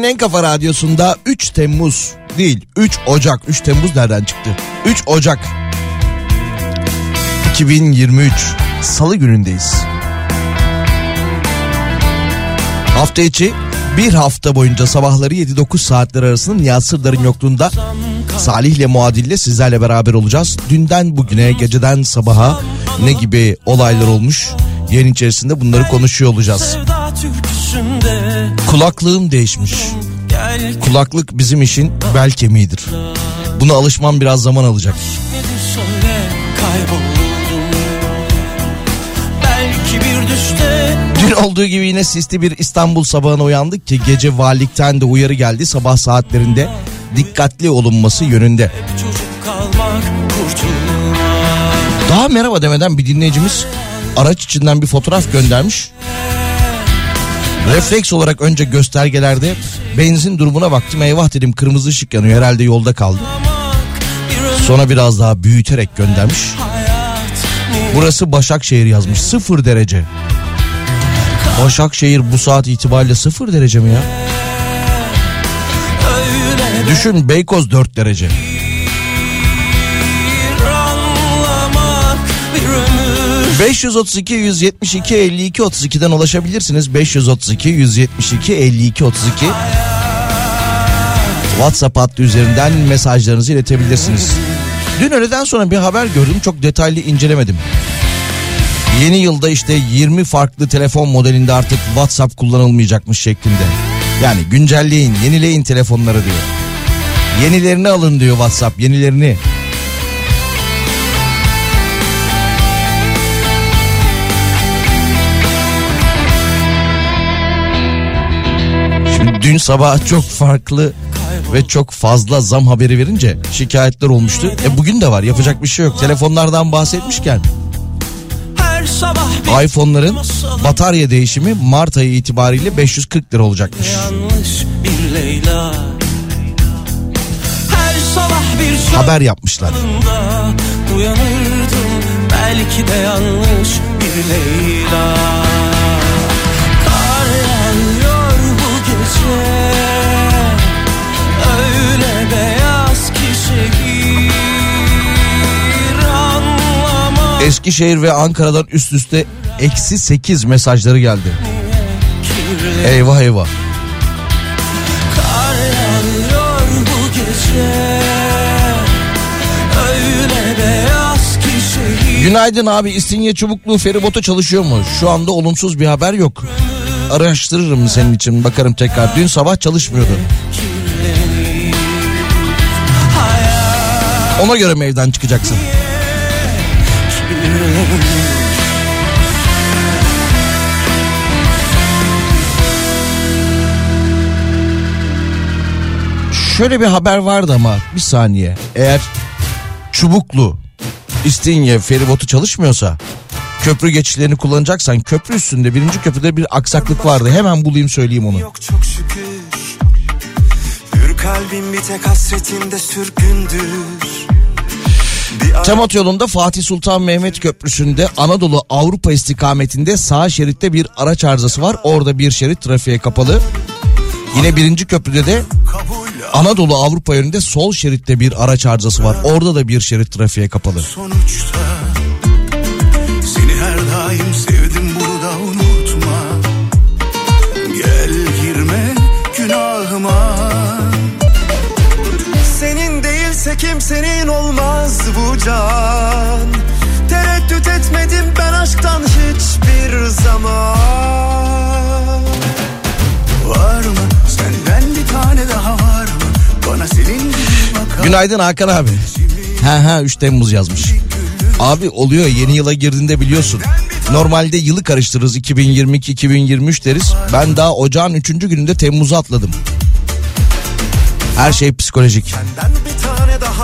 Türkiye'nin en kafa radyosunda 3 Temmuz değil 3 Ocak 3 Temmuz nereden çıktı? 3 Ocak 2023 Salı günündeyiz. Hafta içi bir hafta boyunca sabahları 7-9 saatler arasında Nihat Sırdar'ın yokluğunda Salih ile Muadil'le sizlerle beraber olacağız. Dünden bugüne geceden sabaha ne gibi olaylar olmuş yayın içerisinde bunları konuşuyor olacağız. Kulaklığım değişmiş. Kulaklık bizim işin bel kemiğidir. Buna alışmam biraz zaman alacak. Dün olduğu gibi yine sisli bir İstanbul sabahına uyandık ki gece valilikten de uyarı geldi sabah saatlerinde dikkatli olunması yönünde. Daha merhaba demeden bir dinleyicimiz araç içinden bir fotoğraf göndermiş. Refleks olarak önce göstergelerde benzin durumuna baktım eyvah dedim kırmızı ışık yanıyor herhalde yolda kaldı. Sonra biraz daha büyüterek göndermiş. Burası Başakşehir yazmış. Sıfır derece. Başakşehir bu saat itibariyle sıfır derece mi ya? Düşün Beykoz 4 derece. bir anlamak bir ömür 532 172 52 32'den ulaşabilirsiniz. 532 172 52 32 WhatsApp hattı üzerinden mesajlarınızı iletebilirsiniz. Dün öğleden sonra bir haber gördüm çok detaylı incelemedim. Yeni yılda işte 20 farklı telefon modelinde artık WhatsApp kullanılmayacakmış şeklinde. Yani güncelleyin, yenileyin telefonları diyor. Yenilerini alın diyor WhatsApp, yenilerini. Şimdi dün sabah çok farklı ve çok fazla zam haberi verince şikayetler olmuştu. E bugün de var yapacak bir şey yok. Telefonlardan bahsetmişken iPhone'ların batarya değişimi Mart ayı itibariyle 540 lira olacakmış. Haber yapmışlar. uyanırdım belki de yanlış bir Leyla Eskişehir ve Ankara'dan üst üste eksi 8 mesajları geldi. Eyvah eyvah. Kar yağıyor bu gece Günaydın abi İstinye Çubuklu feribotu çalışıyor mu? Şu anda olumsuz bir haber yok. Araştırırım senin için bakarım tekrar. Dün sabah çalışmıyordu. Ona göre mi evden çıkacaksın? Şöyle bir haber vardı ama bir saniye. Eğer Çubuklu İstinye feribotu çalışmıyorsa köprü geçişlerini kullanacaksan köprü üstünde birinci köprüde bir aksaklık vardı. Hemen bulayım söyleyeyim onu. Yok çok şükür Hür kalbim bir tek hasretinde sürgündür Temat yolunda Fatih Sultan Mehmet Köprüsü'nde Anadolu Avrupa istikametinde sağ şeritte bir araç arızası var. Orada bir şerit trafiğe kapalı. Yine birinci köprüde de Anadolu Avrupa yönünde sol şeritte bir araç arızası var. Orada da bir şerit trafiğe kapalı. sonuçta kimsenin olmaz bu can Tereddüt etmedim ben aşktan hiçbir zaman Var mı senden bir tane daha var mı Bana senin Günaydın Hakan abi. Ha ha 3 Temmuz yazmış. Abi oluyor yeni yıla girdiğinde biliyorsun. Normalde yılı karıştırırız 2022-2023 deriz. Ben daha ocağın 3. gününde Temmuz'u atladım. Her şey psikolojik. Senden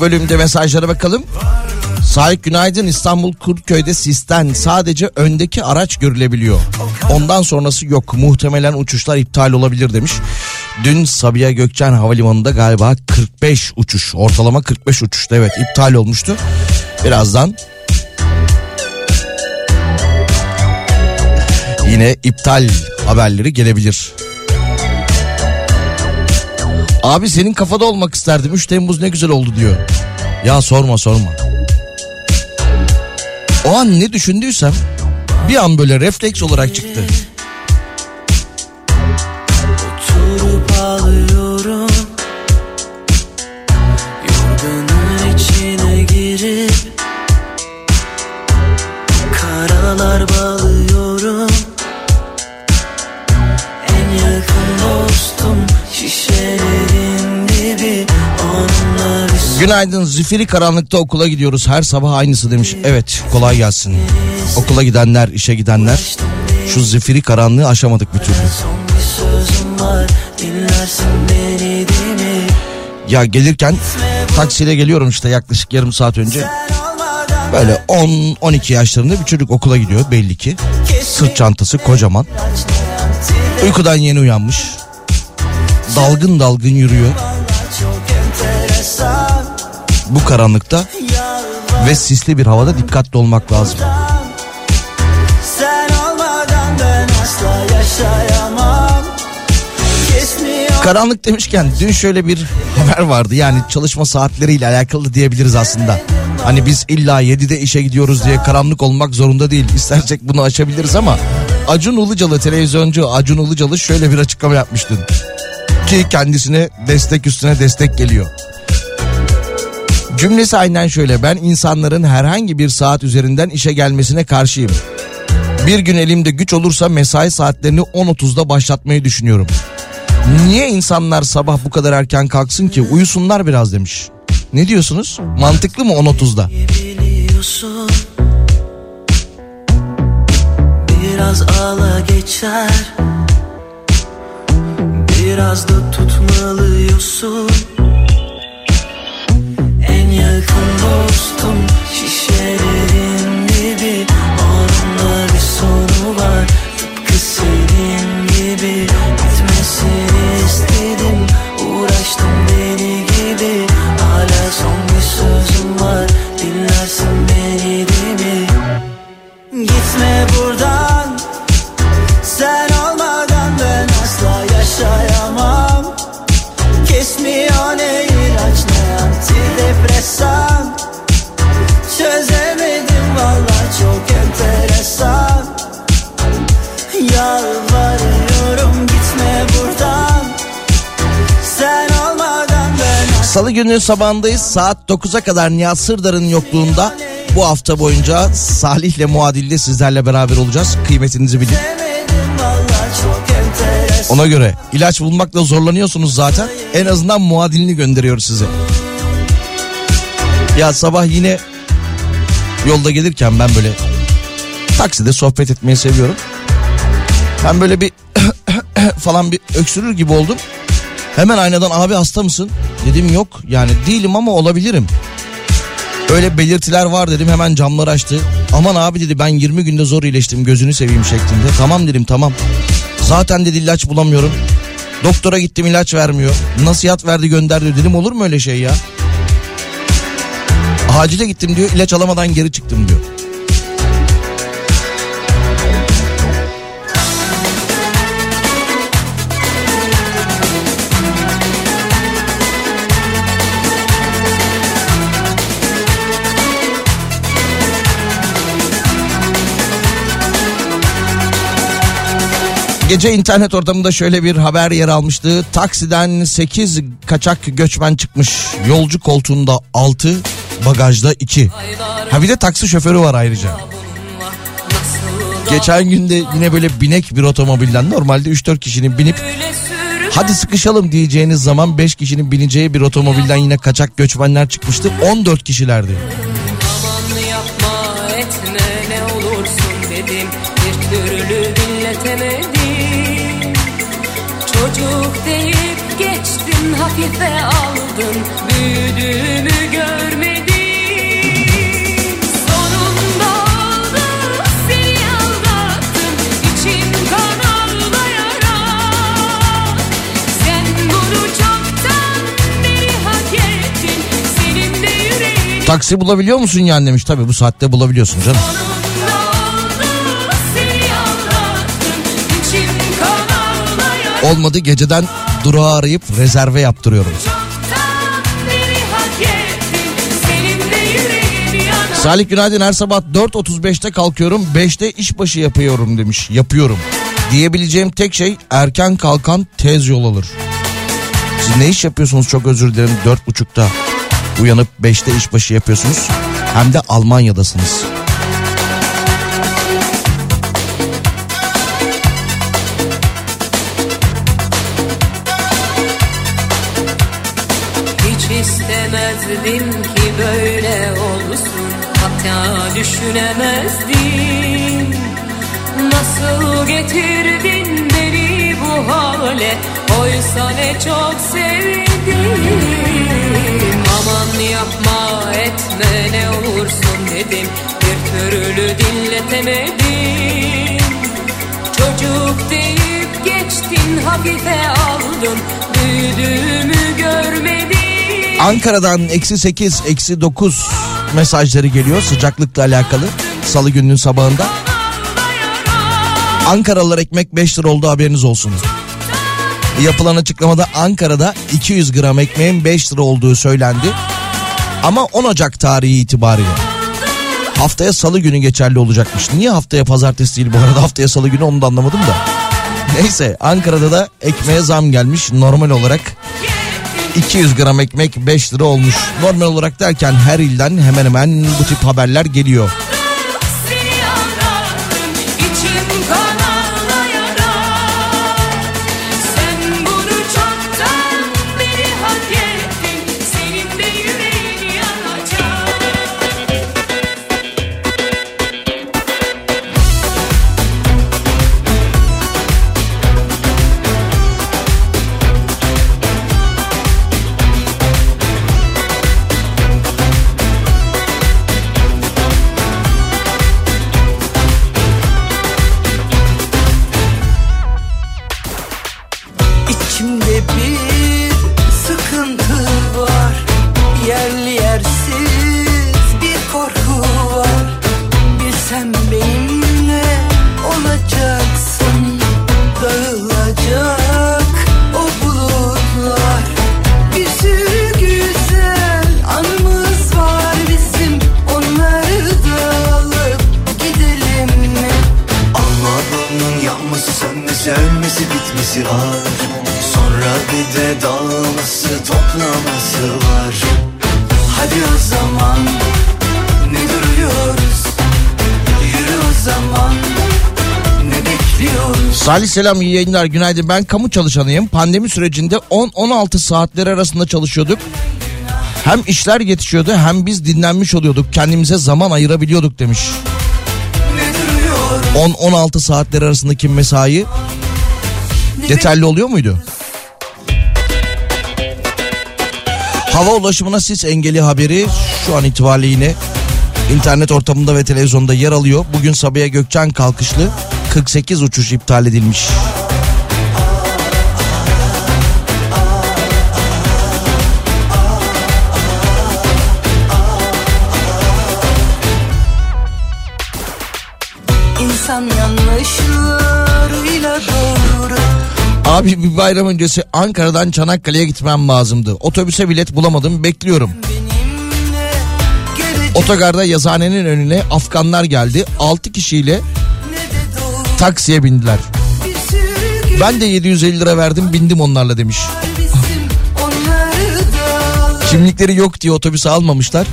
Bölümde mesajlara bakalım. Sahip günaydın İstanbul Kurtköy'de sisten sadece öndeki araç görülebiliyor. Ondan sonrası yok. Muhtemelen uçuşlar iptal olabilir demiş. Dün Sabiha Gökçen Havalimanı'nda galiba 45 uçuş ortalama 45 uçuştu evet iptal olmuştu. Birazdan yine iptal haberleri gelebilir. Abi senin kafada olmak isterdim. 3 Temmuz ne güzel oldu diyor. Ya sorma sorma. O an ne düşündüysem bir an böyle refleks olarak çıktı. Günaydın zifiri karanlıkta okula gidiyoruz. Her sabah aynısı demiş. Evet kolay gelsin. Okula gidenler, işe gidenler. Şu zifiri karanlığı aşamadık bir türlü. Ya gelirken taksiyle geliyorum işte yaklaşık yarım saat önce. Böyle 10-12 yaşlarında bir çocuk okula gidiyor belli ki. Sırt çantası kocaman. Uykudan yeni uyanmış. Dalgın dalgın yürüyor. Bu karanlıkta ve sisli bir havada dikkatli olmak lazım. Karanlık demişken dün şöyle bir haber vardı. Yani çalışma saatleriyle alakalı diyebiliriz aslında. Hani biz illa 7'de işe gidiyoruz diye karanlık olmak zorunda değil. İstersek bunu açabiliriz ama Acun Ilıcalı televizyoncu Acun Ilıcalı şöyle bir açıklama yapmış dün. Ki kendisine destek üstüne destek geliyor. Cümlesi aynen şöyle ben insanların herhangi bir saat üzerinden işe gelmesine karşıyım. Bir gün elimde güç olursa mesai saatlerini 10.30'da başlatmayı düşünüyorum. Niye insanlar sabah bu kadar erken kalksın ki uyusunlar biraz demiş. Ne diyorsunuz? Mantıklı mı 10.30'da? biliyorsun Biraz ala geçer Biraz da tutmalıyorsun yakın dostum Şişelerin antidepresan Çözemedim valla çok enteresan Yalvarıyorum gitme buradan Sen olmadan ben Salı günü sabahındayız. Saat 9'a kadar Nihat Sırdar'ın yokluğunda bu hafta boyunca Salih'le muadille sizlerle beraber olacağız. Kıymetinizi bilin. Enteresan Ona göre ilaç bulmakla zorlanıyorsunuz zaten. En azından muadilini gönderiyoruz size. Ya sabah yine yolda gelirken ben böyle takside sohbet etmeyi seviyorum. Ben böyle bir falan bir öksürür gibi oldum. Hemen aynadan abi hasta mısın? Dedim yok yani değilim ama olabilirim. Öyle belirtiler var dedim hemen camları açtı. Aman abi dedi ben 20 günde zor iyileştim gözünü seveyim şeklinde. Tamam dedim tamam. Zaten dedi ilaç bulamıyorum. Doktora gittim ilaç vermiyor. Nasihat verdi gönderdi dedim olur mu öyle şey ya? Acile gittim diyor ilaç alamadan geri çıktım diyor. Gece internet ortamında şöyle bir haber yer almıştı. Taksiden 8 kaçak göçmen çıkmış. Yolcu koltuğunda 6, bagajda 2. Ha bir de taksi şoförü var ayrıca. Geçen günde yine böyle binek bir otomobilden normalde 3-4 kişinin binip hadi sıkışalım diyeceğiniz zaman 5 kişinin bineceği bir otomobilden yine kaçak göçmenler çıkmıştı. 14 kişilerdi. Çocuk deyip geçtin hafife aldın Büyüdüğümü görmedin Taksi bulabiliyor musun yani demiş. Tabii bu saatte bulabiliyorsun canım. Olmadı geceden durağı arayıp rezerve yaptırıyorum. Salih günaydın her sabah 4.35'te kalkıyorum 5'te işbaşı yapıyorum demiş. Yapıyorum. Diyebileceğim tek şey erken kalkan tez yol alır. Siz ne iş yapıyorsunuz çok özür dilerim 4.30'da uyanıp 5'te işbaşı yapıyorsunuz. Hem de Almanya'dasınız. İstemezdim ki böyle olsun Hatta düşünemezdim Nasıl getirdin beni bu hale Oysa ne çok sevdim Aman yapma etme ne olursun dedim Bir türlü dinletemedim Çocuk deyip geçtin hafife aldım Büyüdüğümü görmedin Ankara'dan eksi 8, eksi 9 mesajları geliyor sıcaklıkla alakalı. Salı gününün sabahında. Ankaralılar ekmek 5 lira oldu haberiniz olsun. Yapılan açıklamada Ankara'da 200 gram ekmeğin 5 lira olduğu söylendi. Ama 10 Ocak tarihi itibariyle. Haftaya salı günü geçerli olacakmış. Niye haftaya pazartesi değil bu arada haftaya salı günü onu da anlamadım da. Neyse Ankara'da da ekmeğe zam gelmiş normal olarak 200 gram ekmek 5 lira olmuş. Normal olarak derken her ilden hemen hemen bu tip haberler geliyor. Ölmesi bitmesi var Sonra bir de dağılması toplaması var Hadi o zaman ne duruyoruz? Yürü o zaman? Salih selam iyi yayınlar günaydın ben kamu çalışanıyım. Pandemi sürecinde 10-16 saatleri arasında çalışıyorduk. Hem işler yetişiyordu hem biz dinlenmiş oluyorduk. Kendimize zaman ayırabiliyorduk demiş. Ne duruyoruz? 10-16 saatler arasındaki mesai Yeterli oluyor muydu? Hava ulaşımına sis engeli haberi şu an itibariyle yine internet ortamında ve televizyonda yer alıyor. Bugün Sabiha Gökçen kalkışlı 48 uçuş iptal edilmiş. Abi bir bayram öncesi Ankara'dan Çanakkale'ye gitmem lazımdı. Otobüse bilet bulamadım bekliyorum. Otogarda yazıhanenin önüne Afganlar geldi. 6 kişiyle taksiye bindiler. Ben de 750 lira verdim bindim onlarla demiş. Kimlikleri yok diye otobüse almamışlar.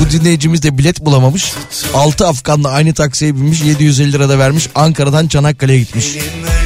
Bu dinleyicimiz de bilet bulamamış. 6 Afganla aynı taksiye binmiş 750 lira da vermiş. Ankara'dan Çanakkale'ye gitmiş. Biter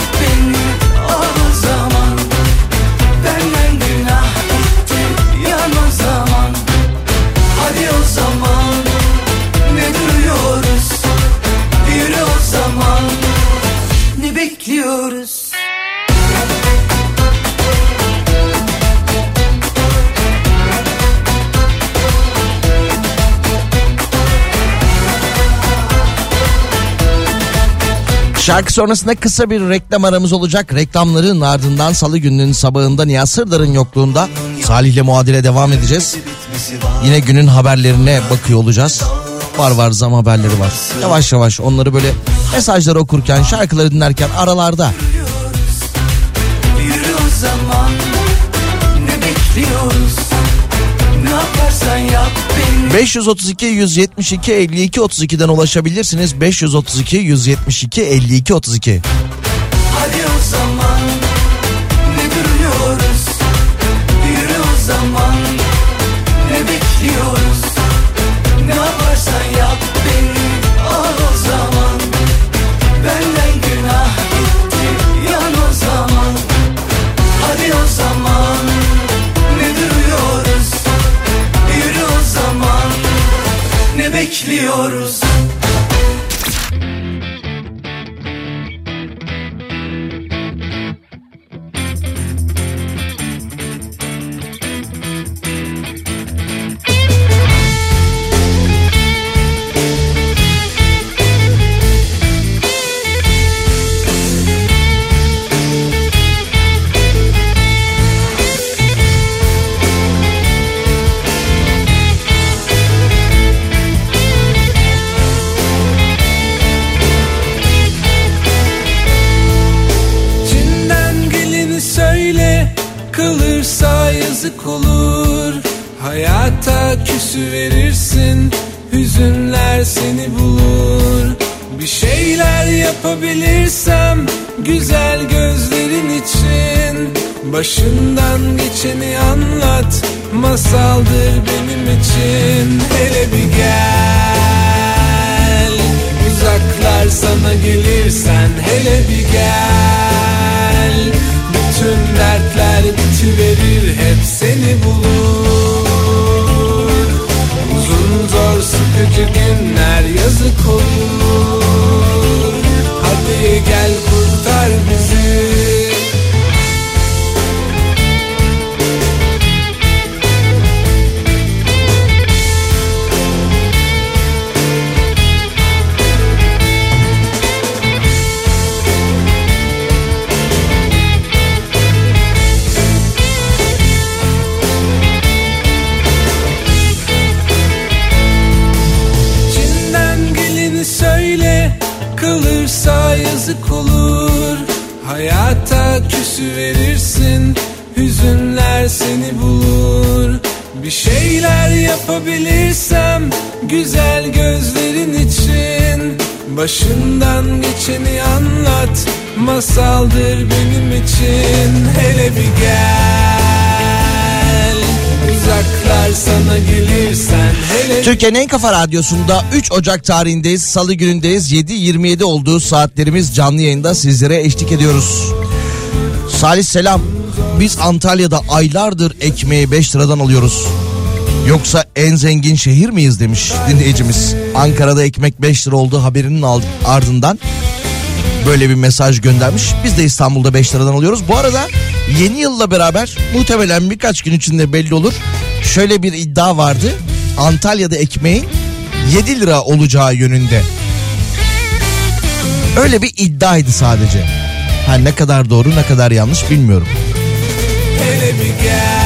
Şarkı sonrasında kısa bir reklam aramız olacak. Reklamların ardından salı gününün sabahında Nihat Sırdar'ın yokluğunda Salih'le muadile devam edeceğiz. Yine günün haberlerine bakıyor olacağız. Var var zam haberleri var. Yavaş yavaş onları böyle mesajları okurken şarkıları dinlerken aralarda Yürü o zaman Ne bekliyoruz 532 172 52 32'den ulaşabilirsiniz. 532 172 52 32. Türkiye'nin en kafa radyosunda 3 Ocak tarihindeyiz. Salı günündeyiz. 7.27 olduğu saatlerimiz canlı yayında sizlere eşlik ediyoruz. Salih selam. Biz Antalya'da aylardır ekmeği 5 liradan alıyoruz. Yoksa en zengin şehir miyiz demiş dinleyicimiz. Ankara'da ekmek 5 lira olduğu haberinin ardından böyle bir mesaj göndermiş. Biz de İstanbul'da 5 liradan alıyoruz. Bu arada yeni yılla beraber muhtemelen birkaç gün içinde belli olur. Şöyle bir iddia vardı. Antalya'da ekmeğin 7 lira olacağı yönünde. Öyle bir iddiaydı sadece. Ha ne kadar doğru ne kadar yanlış bilmiyorum. hele bir gel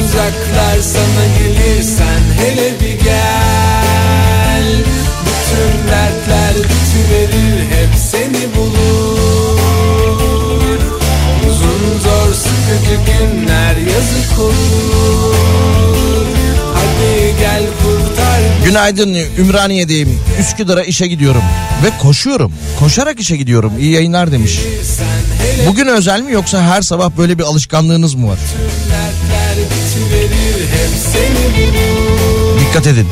Uzaklar sana gelirsen hele bir gel Bütün dertler bitiverir hep seni bulur Uzun zor sıkıcı günler yazık olur Günaydın Ümraniye'deyim. Üsküdar'a işe gidiyorum. Ve koşuyorum. Koşarak işe gidiyorum. İyi yayınlar demiş. Bugün özel mi yoksa her sabah böyle bir alışkanlığınız mı var? Dikkat edin.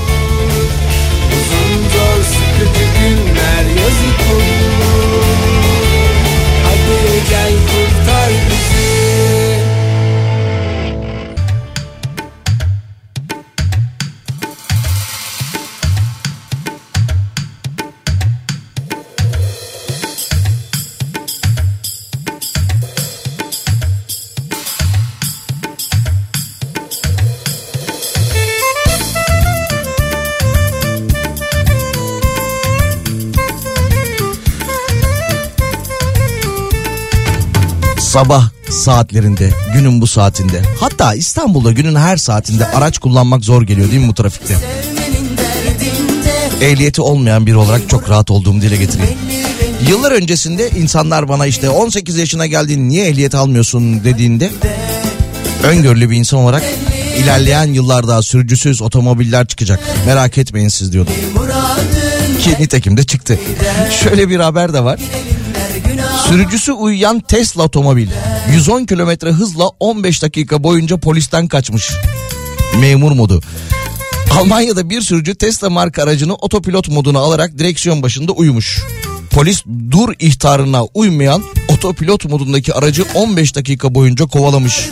Uzun zor sıkıcı günler yazık olur Sabah saatlerinde, günün bu saatinde. Hatta İstanbul'da günün her saatinde araç kullanmak zor geliyor değil mi bu trafikte? Ehliyeti olmayan biri olarak çok rahat olduğumu dile getireyim. Yıllar öncesinde insanlar bana işte 18 yaşına geldiğin niye ehliyet almıyorsun dediğinde öngörülü bir insan olarak ilerleyen yıllarda sürücüsüz otomobiller çıkacak. Merak etmeyin siz diyordum. Ki nitekim de çıktı. Şöyle bir haber de var. Sürücüsü uyuyan Tesla otomobil 110 kilometre hızla 15 dakika boyunca polisten kaçmış. Memur modu. Almanya'da bir sürücü Tesla marka aracını otopilot moduna alarak direksiyon başında uyumuş. Polis dur ihtarına uymayan otopilot modundaki aracı 15 dakika boyunca kovalamış.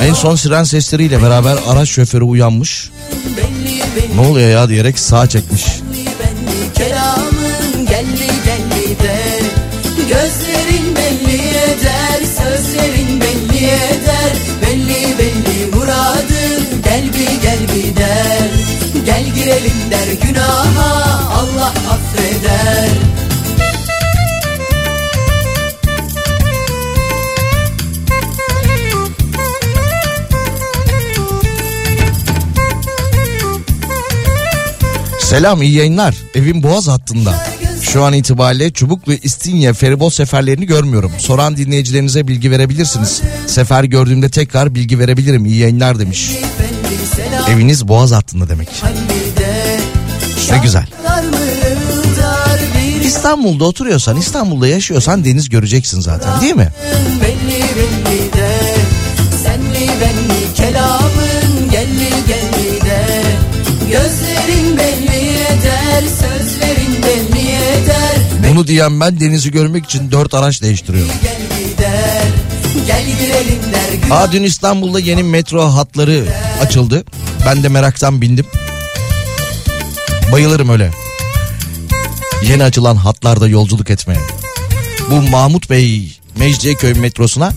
En son siren sesleriyle beraber araç şoförü uyanmış. Ne oluyor ya diyerek sağa çekmiş. Kelamın Gel girelim der günaha Allah affeder Selam iyi yayınlar. Evim Boğaz hattında. Şu an itibariyle Çubuklu İstinye feribot seferlerini görmüyorum. Soran dinleyicilerinize bilgi verebilirsiniz. Sefer gördüğümde tekrar bilgi verebilirim. İyi yayınlar demiş. Eviniz Boğaz hattında demek. Ne güzel. İstanbul'da oturuyorsan, İstanbul'da yaşıyorsan deniz göreceksin zaten değil mi? Belli belli de Senli benli kelamın Gelli gelli de Gözlerin belli eder Sözlerin belli eder Bunu diyen ben denizi görmek için dört araç değiştiriyorum. Gel gider Gel girelim der Aa dün İstanbul'da yeni metro hatları açıldı. Ben de meraktan bindim. Bayılırım öyle. Yeni açılan hatlarda yolculuk etmeye. Bu Mahmut Bey Mecidiyeköy metrosuna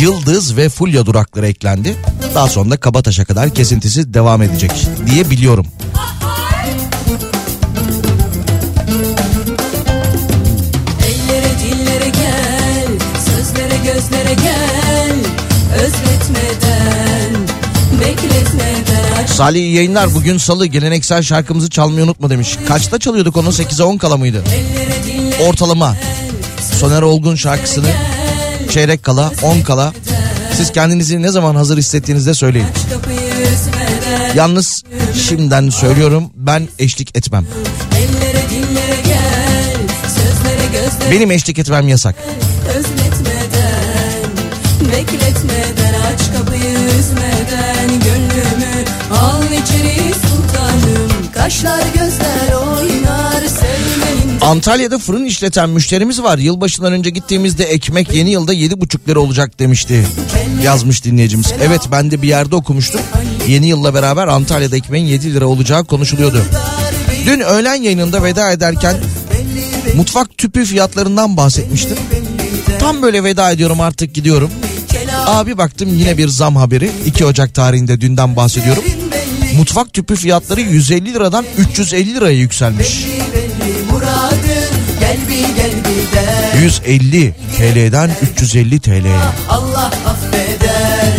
Yıldız ve Fulya durakları eklendi. Daha sonra da Kabataş'a kadar kesintisiz devam edecek diye biliyorum. Salih yayınlar bugün salı geleneksel şarkımızı çalmayı unutma demiş. Kaçta çalıyorduk onu 8'e 10 kala mıydı? Ortalama Soner Olgun şarkısını çeyrek kala 10 kala siz kendinizi ne zaman hazır hissettiğinizde söyleyin. Yalnız şimdiden söylüyorum ben eşlik etmem. Benim eşlik etmem yasak. Özletmeden Bekletmeden Aç kapıyı üzmeden Kaşlar gözler oynar Sevmenin Antalya'da fırın işleten müşterimiz var. Yılbaşından önce gittiğimizde ekmek yeni yılda 7,5 lira olacak demişti. Yazmış dinleyicimiz. Evet ben de bir yerde okumuştum. Yeni yılla beraber Antalya'da ekmeğin 7 lira olacağı konuşuluyordu. Dün öğlen yayınında veda ederken mutfak tüpü fiyatlarından bahsetmiştim. Tam böyle veda ediyorum artık gidiyorum. Abi baktım yine bir zam haberi. 2 Ocak tarihinde dünden bahsediyorum. Mutfak tüpü fiyatları 150 liradan 350 liraya yükselmiş. belli muradın Gel bir gel bir der 150 TL'den 350 TL'ye. Allah affeder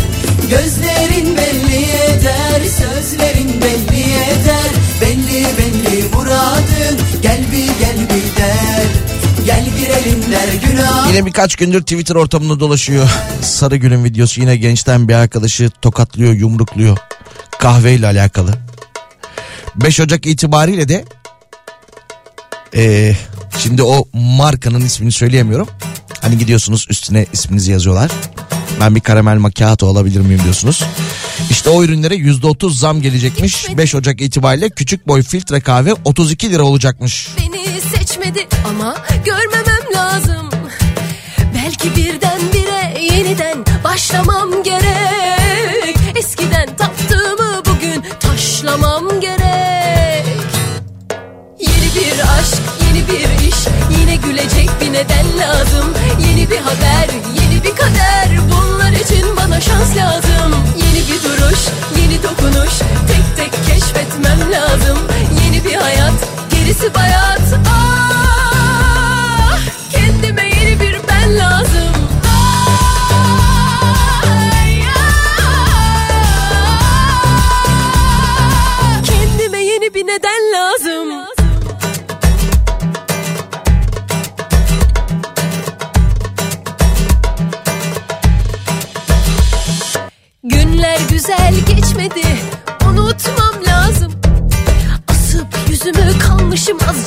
Gözlerin belli eder Sözlerin belli eder Belli belli muradın Gel bir gel bir der Gel girelim der günah Yine birkaç gündür Twitter ortamında dolaşıyor. Sarıgül'ün videosu yine gençten bir arkadaşı tokatlıyor, yumrukluyor. Kahveyle alakalı. 5 Ocak itibariyle de eee, şimdi o markanın ismini söyleyemiyorum. Hani gidiyorsunuz üstüne isminizi yazıyorlar. Ben bir karamel macchiato alabilir miyim diyorsunuz. İşte o ürünlere %30 zam gelecekmiş. 5 Ocak itibariyle küçük boy filtre kahve 32 lira olacakmış. Beni seçmedi ama görmemem lazım. Belki birdenbire yeniden başlamam gerek. Gülecek bir neden lazım. Yeni bir haber, yeni bir kader, bunlar için bana şans lazım. Yeni bir duruş, yeni dokunuş, tek tek keşfetmem lazım. Yeni bir hayat, gerisi bayat. Ah,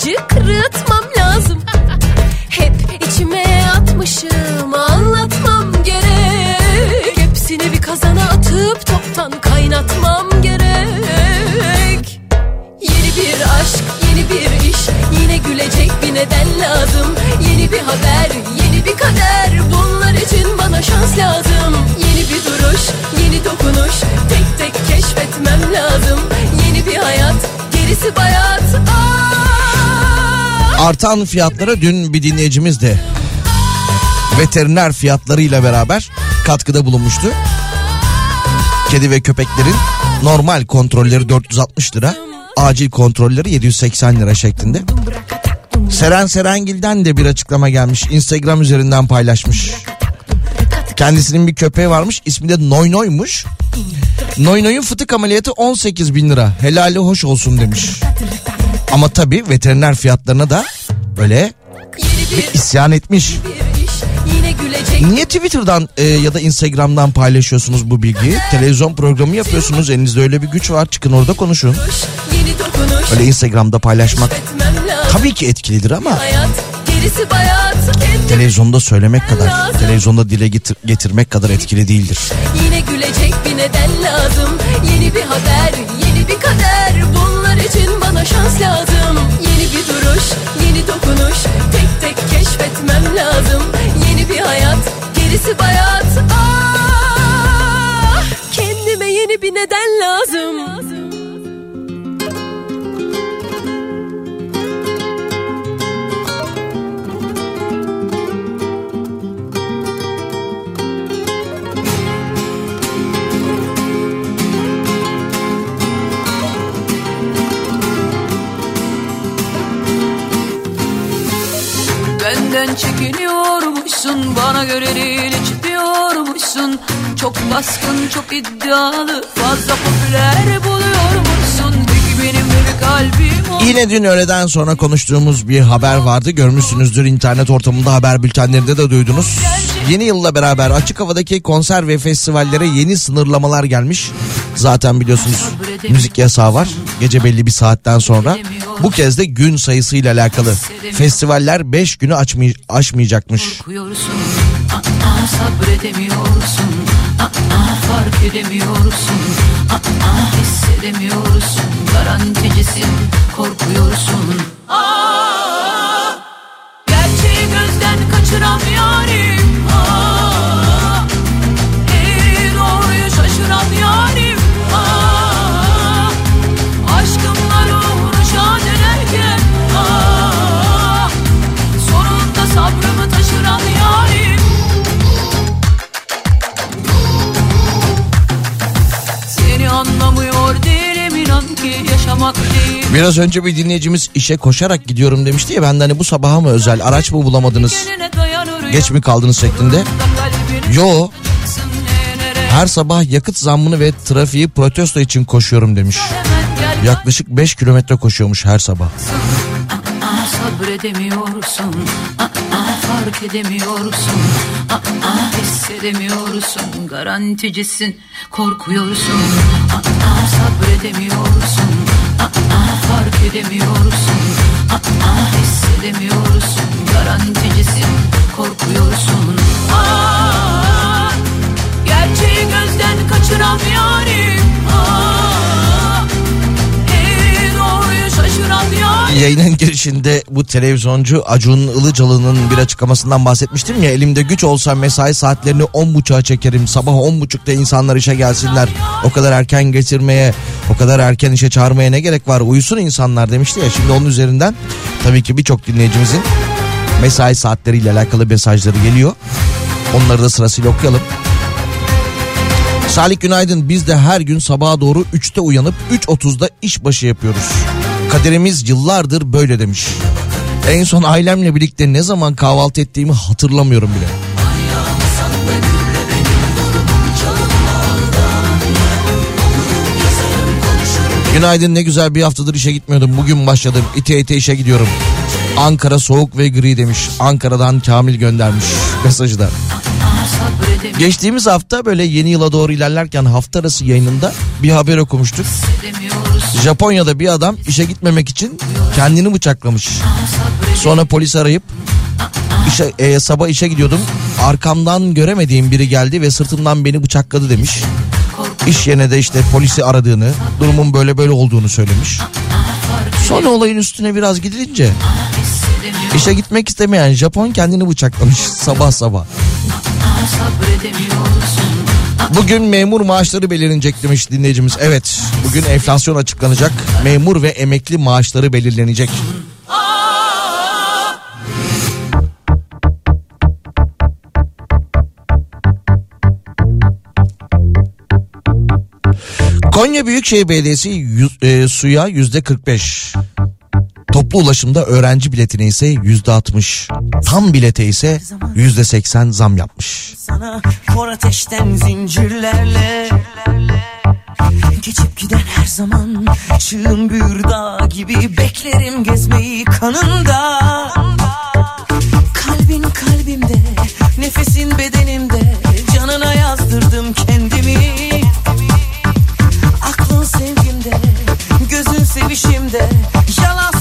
Çıkra. Artan fiyatlara dün bir dinleyicimiz de veteriner fiyatlarıyla beraber katkıda bulunmuştu. Kedi ve köpeklerin normal kontrolleri 460 lira, acil kontrolleri 780 lira şeklinde. Seren Serengil'den de bir açıklama gelmiş. Instagram üzerinden paylaşmış. Kendisinin bir köpeği varmış. ismi de Noy Noy'muş. Noy Noy'un fıtık ameliyatı 18 bin lira. Helali hoş olsun demiş. Ama tabii veteriner fiyatlarına da böyle bir, isyan etmiş. Niye Twitter'dan e, ya da Instagram'dan paylaşıyorsunuz bu bilgiyi? Televizyon programı yapıyorsunuz. Elinizde öyle bir güç var. Çıkın orada konuşun. Öyle Instagram'da paylaşmak tabii ki etkilidir ama televizyonda söylemek kadar, televizyonda dile getir- getirmek kadar etkili değildir. Yine gülecek bir neden lazım Yeni bir haber, yeni bir kader Bunlar için bana şans lazım Yeni bir duruş, dokunuş. Tek tek keşfetmem lazım. Yeni bir hayat, gerisi bayat. Ah, Kendime yeni bir neden lazım Benden çekiniyormuşsun Bana göre değil hiç diyormuşsun Çok baskın çok iddialı Fazla popüler buluyormuşsun Peki benim bir kalbim Yine dün öğleden sonra konuştuğumuz bir haber vardı. Görmüşsünüzdür internet ortamında haber bültenlerinde de duydunuz. Yeni yılla beraber açık havadaki konser ve festivallere yeni sınırlamalar gelmiş. Zaten biliyorsunuz müzik yasağı var. Gece belli bir saatten sonra. Bu kez de gün sayısıyla alakalı. Festivaller 5 günü açmay- aşmayacakmış. Aa, sabredemiyorsun Aa, Aa, hissedemiyorsun Garanticisin korkuyorsun Aa, gerçeği gözden kaçıran Biraz önce bir dinleyicimiz işe koşarak gidiyorum demişti ya ben de hani bu sabaha mı özel araç mı bulamadınız geç mi kaldınız şeklinde. Yo. Her sabah yakıt zammını ve trafiği protesto için koşuyorum demiş. Yaklaşık 5 kilometre koşuyormuş her sabah. Sabredemiyorsun. Fark edemiyorsun. Hissedemiyorsun. Garanticisin. Korkuyorsun. Sabredemiyorsun. Fark edemiyorsun. Hissedemiyorsun. Garanticisin korkuyorsun. Aa, gerçeği gözden kaçıran şaşıran yarim. Yayının girişinde bu televizyoncu Acun Ilıcalı'nın bir açıklamasından bahsetmiştim ya elimde güç olsa mesai saatlerini 10.30'a çekerim sabah 10.30'da insanlar işe gelsinler o kadar erken getirmeye o kadar erken işe çağırmaya ne gerek var uyusun insanlar demişti ya. Şimdi onun üzerinden tabii ki birçok dinleyicimizin mesai saatleriyle alakalı mesajları geliyor onları da sırasıyla okuyalım. Salih günaydın biz de her gün sabaha doğru 3'te uyanıp 3.30'da işbaşı yapıyoruz. Kaderimiz yıllardır böyle demiş. En son ailemle birlikte ne zaman kahvaltı ettiğimi hatırlamıyorum bile. Günaydın ne güzel bir haftadır işe gitmiyordum. Bugün başladım. İte ite işe gidiyorum. Ankara soğuk ve gri demiş. Ankara'dan Kamil göndermiş mesajı da. Geçtiğimiz hafta böyle yeni yıla doğru ilerlerken hafta arası yayınında bir haber okumuştuk. Japonya'da bir adam işe gitmemek için kendini bıçaklamış. Sonra polis arayıp işe, e, sabah işe gidiyordum. Arkamdan göremediğim biri geldi ve sırtımdan beni bıçakladı demiş. İş yerine de işte polisi aradığını, durumun böyle böyle olduğunu söylemiş. Sonra olayın üstüne biraz gidilince İşe gitmek istemeyen Japon kendini bıçaklamış sabah sabah. Bugün memur maaşları belirlenecek demiş dinleyicimiz. Evet bugün enflasyon açıklanacak. Memur ve emekli maaşları belirlenecek. Konya Büyükşehir Belediyesi yüz, e, suya yüzde 45. Toplu ulaşımda öğrenci biletine ise yüzde 60. Tam bilete ise yüzde 80 zam yapmış. Sana kor ateşten zincirlerle Geçip giden her zaman Çığın bir dağ gibi Beklerim gezmeyi kanında Kalbin kalbimde Nefesin bedenimde Canına yazdırdım kendimi Aklın sevgimde Gözün sevişimde Yalansa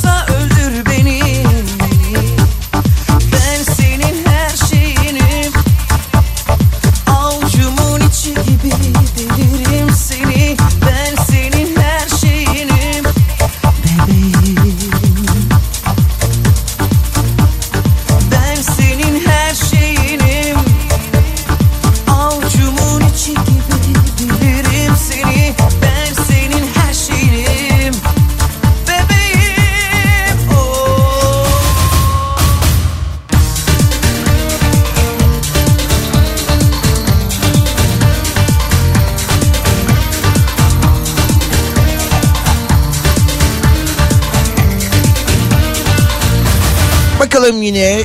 Bakalım yine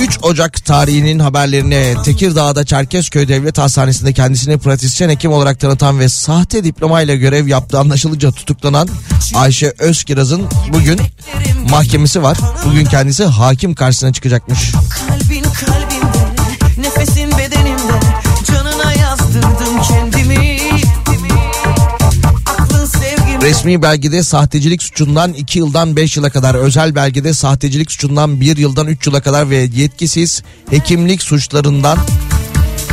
3 Ocak tarihinin haberlerine Tekirdağ'da Çerkezköy Devlet Hastanesi'nde kendisini pratisyen hekim olarak tanıtan ve sahte diplomayla görev yaptığı anlaşılınca tutuklanan Ayşe Özkiraz'ın bugün mahkemesi var. Bugün kendisi hakim karşısına çıkacakmış. Resmi belgede sahtecilik suçundan 2 yıldan 5 yıla kadar, özel belgede sahtecilik suçundan 1 yıldan 3 yıla kadar ve yetkisiz hekimlik suçlarından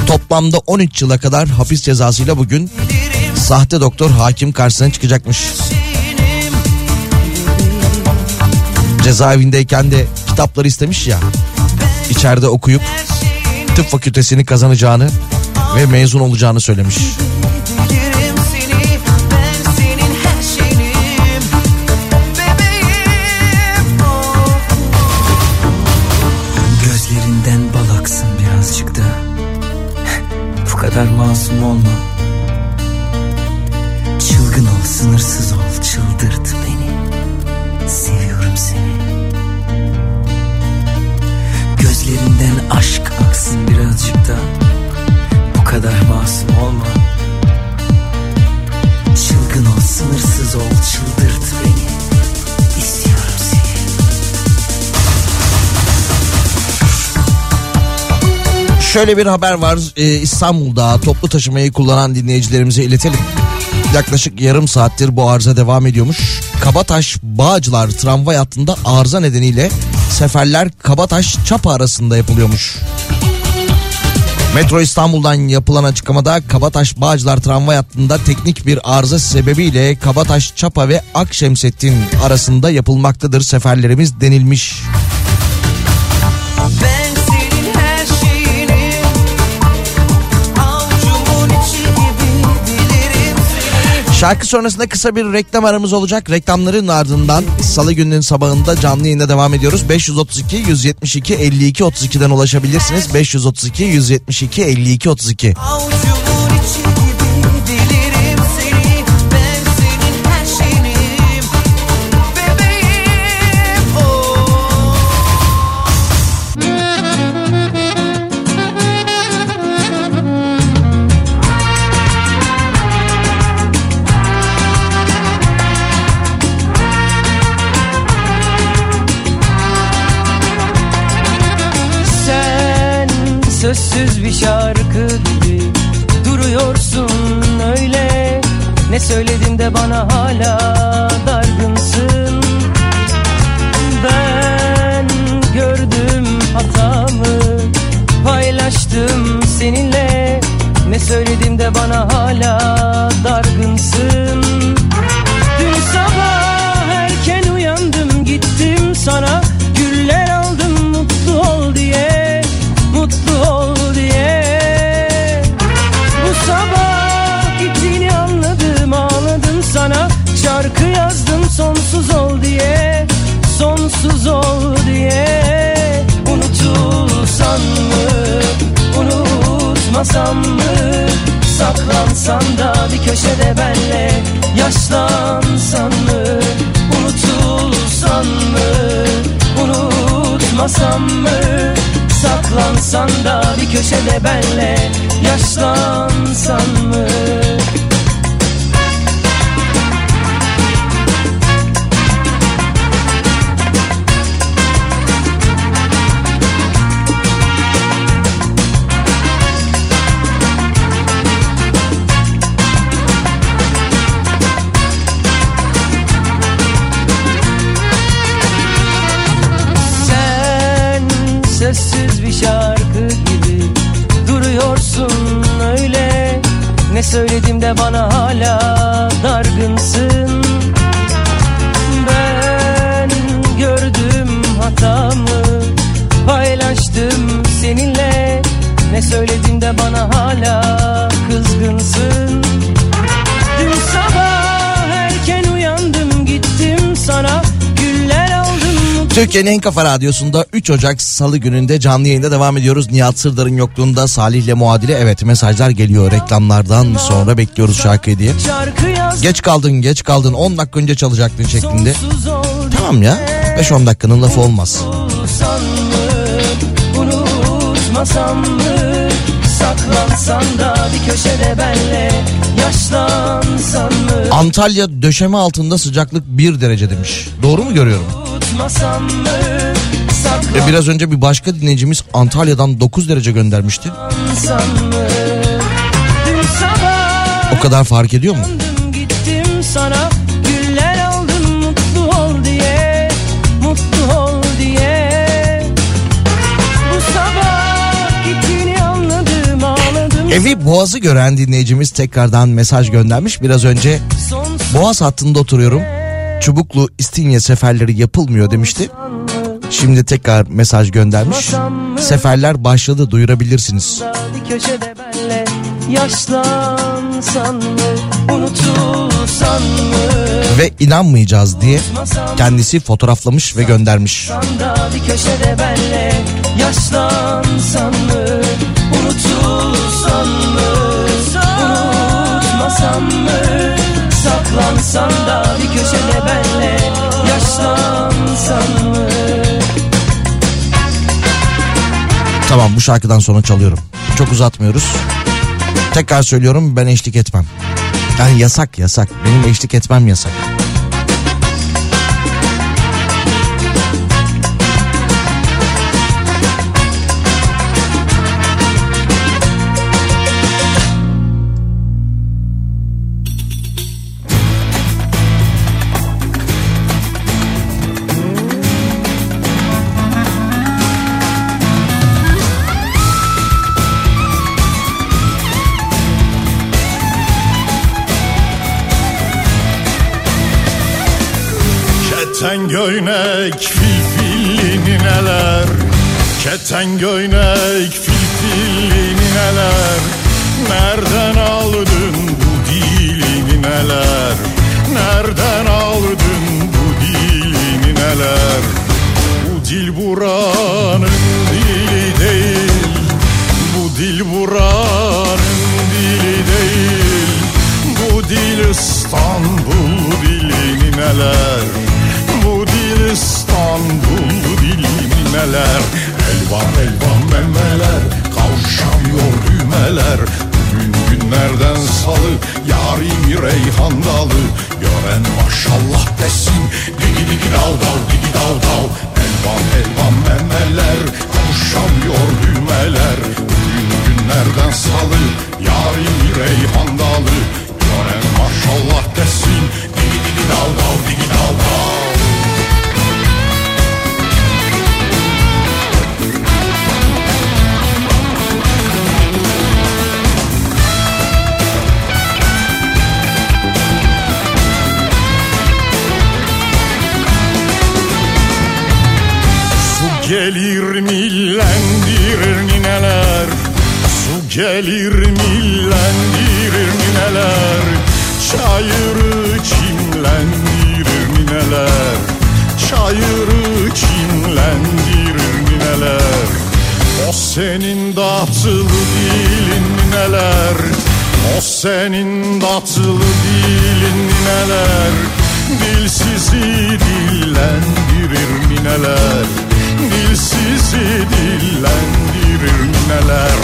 toplamda 13 yıla kadar hapis cezasıyla bugün sahte doktor hakim karşısına çıkacakmış. Cezaevindeyken de kitapları istemiş ya. içeride okuyup tıp fakültesini kazanacağını ve mezun olacağını söylemiş. Masum olma Şöyle bir haber var Ee, İstanbul'da toplu taşımayı kullanan dinleyicilerimize iletelim. Yaklaşık yarım saattir bu arıza devam ediyormuş. Kabataş Bağcılar tramvay hattında arıza nedeniyle seferler Kabataş Çapa arasında yapılıyormuş. Metro İstanbul'dan yapılan açıklamada Kabataş Bağcılar tramvay hattında teknik bir arıza sebebiyle Kabataş Çapa ve Akşemsettin arasında yapılmaktadır seferlerimiz denilmiş. Şarkı sonrasında kısa bir reklam aramız olacak. Reklamların ardından salı gününün sabahında canlı yayında devam ediyoruz. 532 172 52 32'den ulaşabilirsiniz. 532 172 52 32. sözsüz bir şarkı gibi duruyorsun öyle. Ne söyledin de bana hala dargınsın? Ben gördüm hatamı paylaştım seninle. Ne söyledim de bana hala dargınsın Unutmasam mı? Saklansan da bir köşede benle Yaşlansan mı? Unutulsan mı? Unutmasan mı? Saklansan da bir köşede benle Yaşlansan Türkiye'nin en kafa radyosunda 3 Ocak Salı gününde canlı yayında devam ediyoruz. Nihat Sırdar'ın yokluğunda Salih'le muadile evet mesajlar geliyor reklamlardan sonra bekliyoruz şarkıyı diye. Geç kaldın geç kaldın 10 dakika önce çalacaktın şeklinde. Tamam ya 5-10 dakikanın lafı olmaz. Antalya döşeme altında sıcaklık 1 derece demiş. Doğru mu görüyorum? Mı E biraz önce bir başka dinleyicimiz Antalya'dan 9 derece göndermişti. O kadar fark ediyor mu? Gittim sana güller aldım mutlu ol diye mutlu ol diye bu sabah gittiğini anladım ağladım Evi Boğaz'ı gören dinleyicimiz tekrardan mesaj göndermiş. Biraz önce Boğaz hattında oturuyorum. Çubuklu İstinye seferleri yapılmıyor demişti. Şimdi tekrar mesaj göndermiş. Seferler başladı duyurabilirsiniz. bir köşede benle yaşlansan mı unutulsan mı Ve inanmayacağız diye kendisi fotoğraflamış ve göndermiş. bir köşede benle yaşlansan mı unutulsan mı unutmasan mı saklansan da bir köşede benle yaşlansan mı Tamam bu şarkıdan sonra çalıyorum. Çok uzatmıyoruz. Tekrar söylüyorum ben eşlik etmem. Yani yasak yasak. Benim eşlik etmem yasak. Keten göynek filfilli nineler Keten göynek filfilli nineler Nereden aldın bu dili nineler Nereden aldın bu dili nineler Bu dil buranın dili değil. Bu dil buranın dili değil. Bu dil İstanbul dili nineler nineler Elvan elvan memeler Kavuşamıyor düğmeler. Bugün günlerden salı Yarim reyhan dalı. Gören maşallah desin Digi digi dav dav digi dav dav Elvan elvan memeler Kavuşamıyor düğmeler. Bugün günlerden salı Yarim reyhan dalı. Gören maşallah desin Digi digi dav dav digi dav dav gelir millendirir nineler Çayırı çimlendirir nineler Çayırı çimlendirir nineler O senin datıl dilin nineler O senin tatlı dilin neler Dilsizi dillendirir nineler Dilsizi dillendirir nineler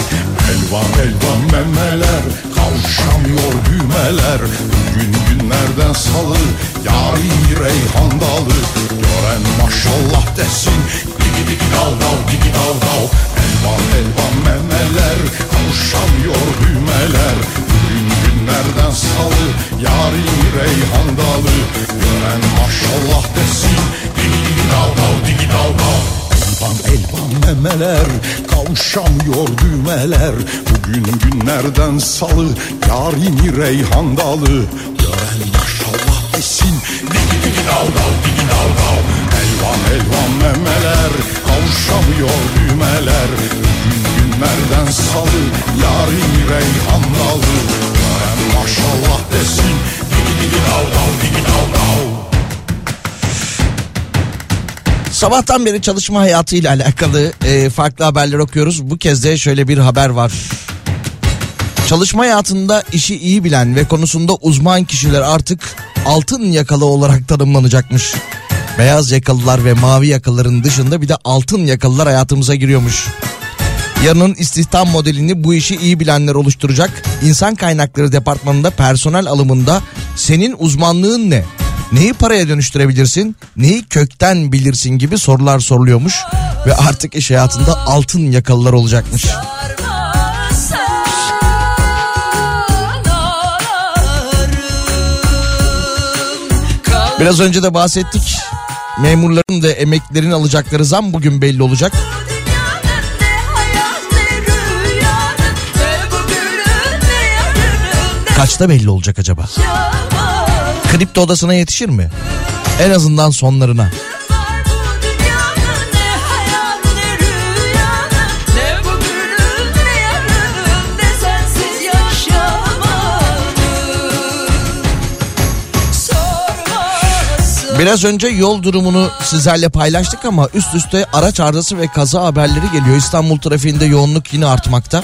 Elvan elvan memeler Kavuşamıyor düğmeler. Bugün günlerden salı Yarın reyhan dalı. Gören maşallah desin Digi digi dal dal digi dal dal Elvan elvan memeler Kavuşamıyor düğmeler. Bugün günlerden salı Yarın reyhan dalı. Gören maşallah desin Digi digi dal dal digi dal dal Elvan elvan memeler Kavuşamıyor düğmeler. Bugün günlerden salı Yarın reyhan dalı. Gören maşallah desin Digi digi dal dal digi dal dal. Elvan elvan memeler Kavuşamıyor düğmeler. Bugün günlerden salı Yarın reyhan dalı. Gören maşallah desin Digi digi dal dal digi dal dal Sabahtan beri çalışma hayatıyla alakalı e, farklı haberler okuyoruz. Bu kez de şöyle bir haber var. Çalışma hayatında işi iyi bilen ve konusunda uzman kişiler artık altın yakalı olarak tanımlanacakmış. Beyaz yakalılar ve mavi yakalıların dışında bir de altın yakalılar hayatımıza giriyormuş. Yarının istihdam modelini bu işi iyi bilenler oluşturacak. İnsan kaynakları departmanında personel alımında senin uzmanlığın ne? Neyi paraya dönüştürebilirsin? Neyi kökten bilirsin gibi sorular soruluyormuş. Ve artık iş hayatında altın yakalılar olacakmış. Biraz önce de bahsettik. Memurların da emeklilerin alacakları zam bugün belli olacak. Kaçta belli olacak acaba? Kripto odasına yetişir mi? En azından sonlarına. Biraz önce yol durumunu sizlerle paylaştık ama üst üste araç arızası ve kaza haberleri geliyor. İstanbul trafiğinde yoğunluk yine artmakta.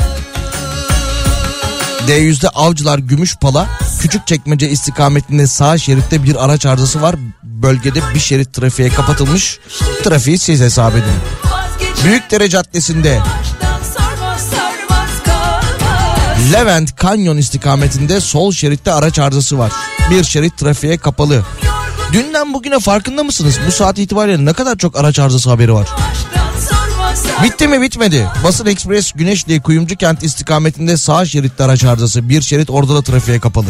D100'de Avcılar Gümüşpala Küçükçekmece istikametinde sağ şeritte bir araç arızası var. Bölgede bir şerit trafiğe kapatılmış. Trafiği siz hesap edin. Büyükdere Caddesi'nde Levent Kanyon istikametinde sol şeritte araç arızası var. Bir şerit trafiğe kapalı. Dünden bugüne farkında mısınız? Bu saat itibariyle ne kadar çok araç arızası haberi var. Bitti mi bitmedi. Basın Ekspres Güneşli Kuyumcu Kent istikametinde sağ şeritte araç arızası. Bir şerit orada da trafiğe kapalı.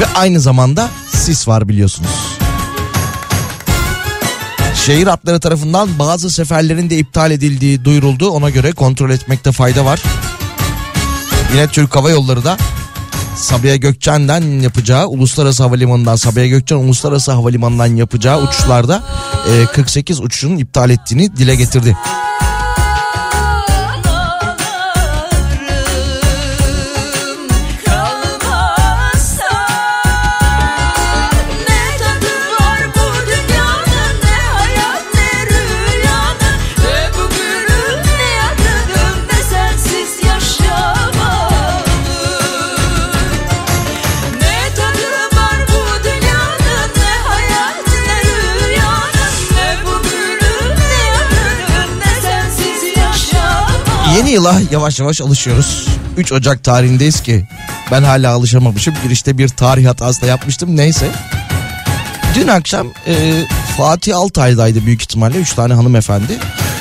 Ve aynı zamanda sis var biliyorsunuz. Şehir hatları tarafından bazı seferlerin de iptal edildiği duyuruldu. Ona göre kontrol etmekte fayda var. Yine Türk Hava Yolları da Sabiha Gökçen'den yapacağı uluslararası havalimanından Sabiha Gökçen uluslararası havalimanından yapacağı uçuşlarda e, 48 uçuşun iptal ettiğini dile getirdi. Yıla yavaş yavaş alışıyoruz. 3 Ocak tarihindeyiz ki ben hala alışamamışım. Girişte bir tarih hatası da yapmıştım neyse. Dün akşam e, Fatih Altay'daydı büyük ihtimalle. 3 tane hanımefendi,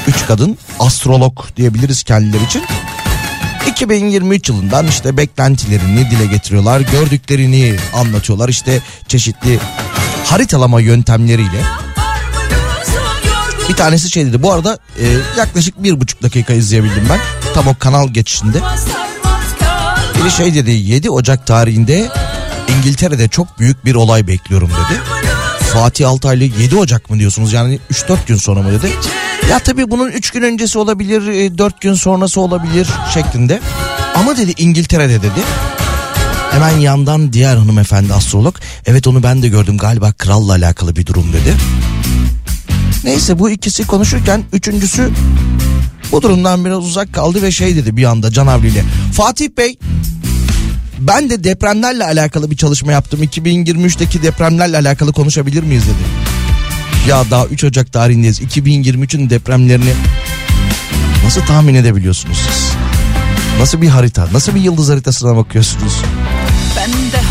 3 kadın astrolog diyebiliriz kendileri için. 2023 yılından işte beklentilerini dile getiriyorlar. Gördüklerini anlatıyorlar. İşte çeşitli haritalama yöntemleriyle. Bir tanesi şey dedi. Bu arada e, yaklaşık bir buçuk dakika izleyebildim ben. Tam o kanal geçişinde. Biri şey dedi 7 Ocak tarihinde İngiltere'de çok büyük bir olay bekliyorum dedi. Fatih Altaylı 7 Ocak mı diyorsunuz yani 3-4 gün sonra mı dedi. Ya tabii bunun 3 gün öncesi olabilir 4 gün sonrası olabilir şeklinde. Ama dedi İngiltere'de dedi. Hemen yandan diğer hanımefendi astrolog. Evet onu ben de gördüm galiba kralla alakalı bir durum dedi. Neyse bu ikisi konuşurken üçüncüsü Bu durumdan biraz uzak kaldı ve şey dedi bir anda Can Avli ile. Fatih Bey ben de depremlerle alakalı bir çalışma yaptım. 2023'teki depremlerle alakalı konuşabilir miyiz dedi. Ya daha 3 Ocak tarihindeyiz. 2023'ün depremlerini nasıl tahmin edebiliyorsunuz siz? Nasıl bir harita? Nasıl bir yıldız haritasına bakıyorsunuz? Ben de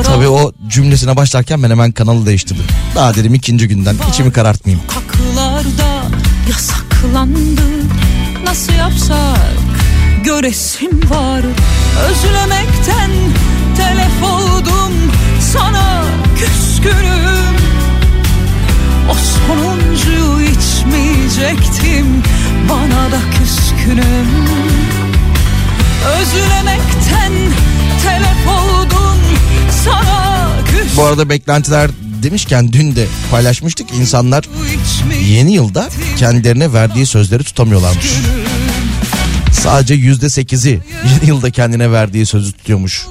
fotoğraf Tabii o cümlesine başlarken ben hemen kanalı değiştirdim. Daha dedim ikinci günden içimi karartmayayım. Sokaklarda yasaklandı. Nasıl yapsak? Göresim var. Özlemekten telef oldum. Sana küskünüm. O sonuncuyu içmeyecektim. Bana da küskünüm. Özlemekten telef oldum Bu arada beklentiler demişken dün de paylaşmıştık. İnsanlar yeni yılda kendilerine verdiği sözleri tutamıyorlarmış. Sadece yüzde sekizi yeni yılda kendine verdiği sözü tutuyormuş.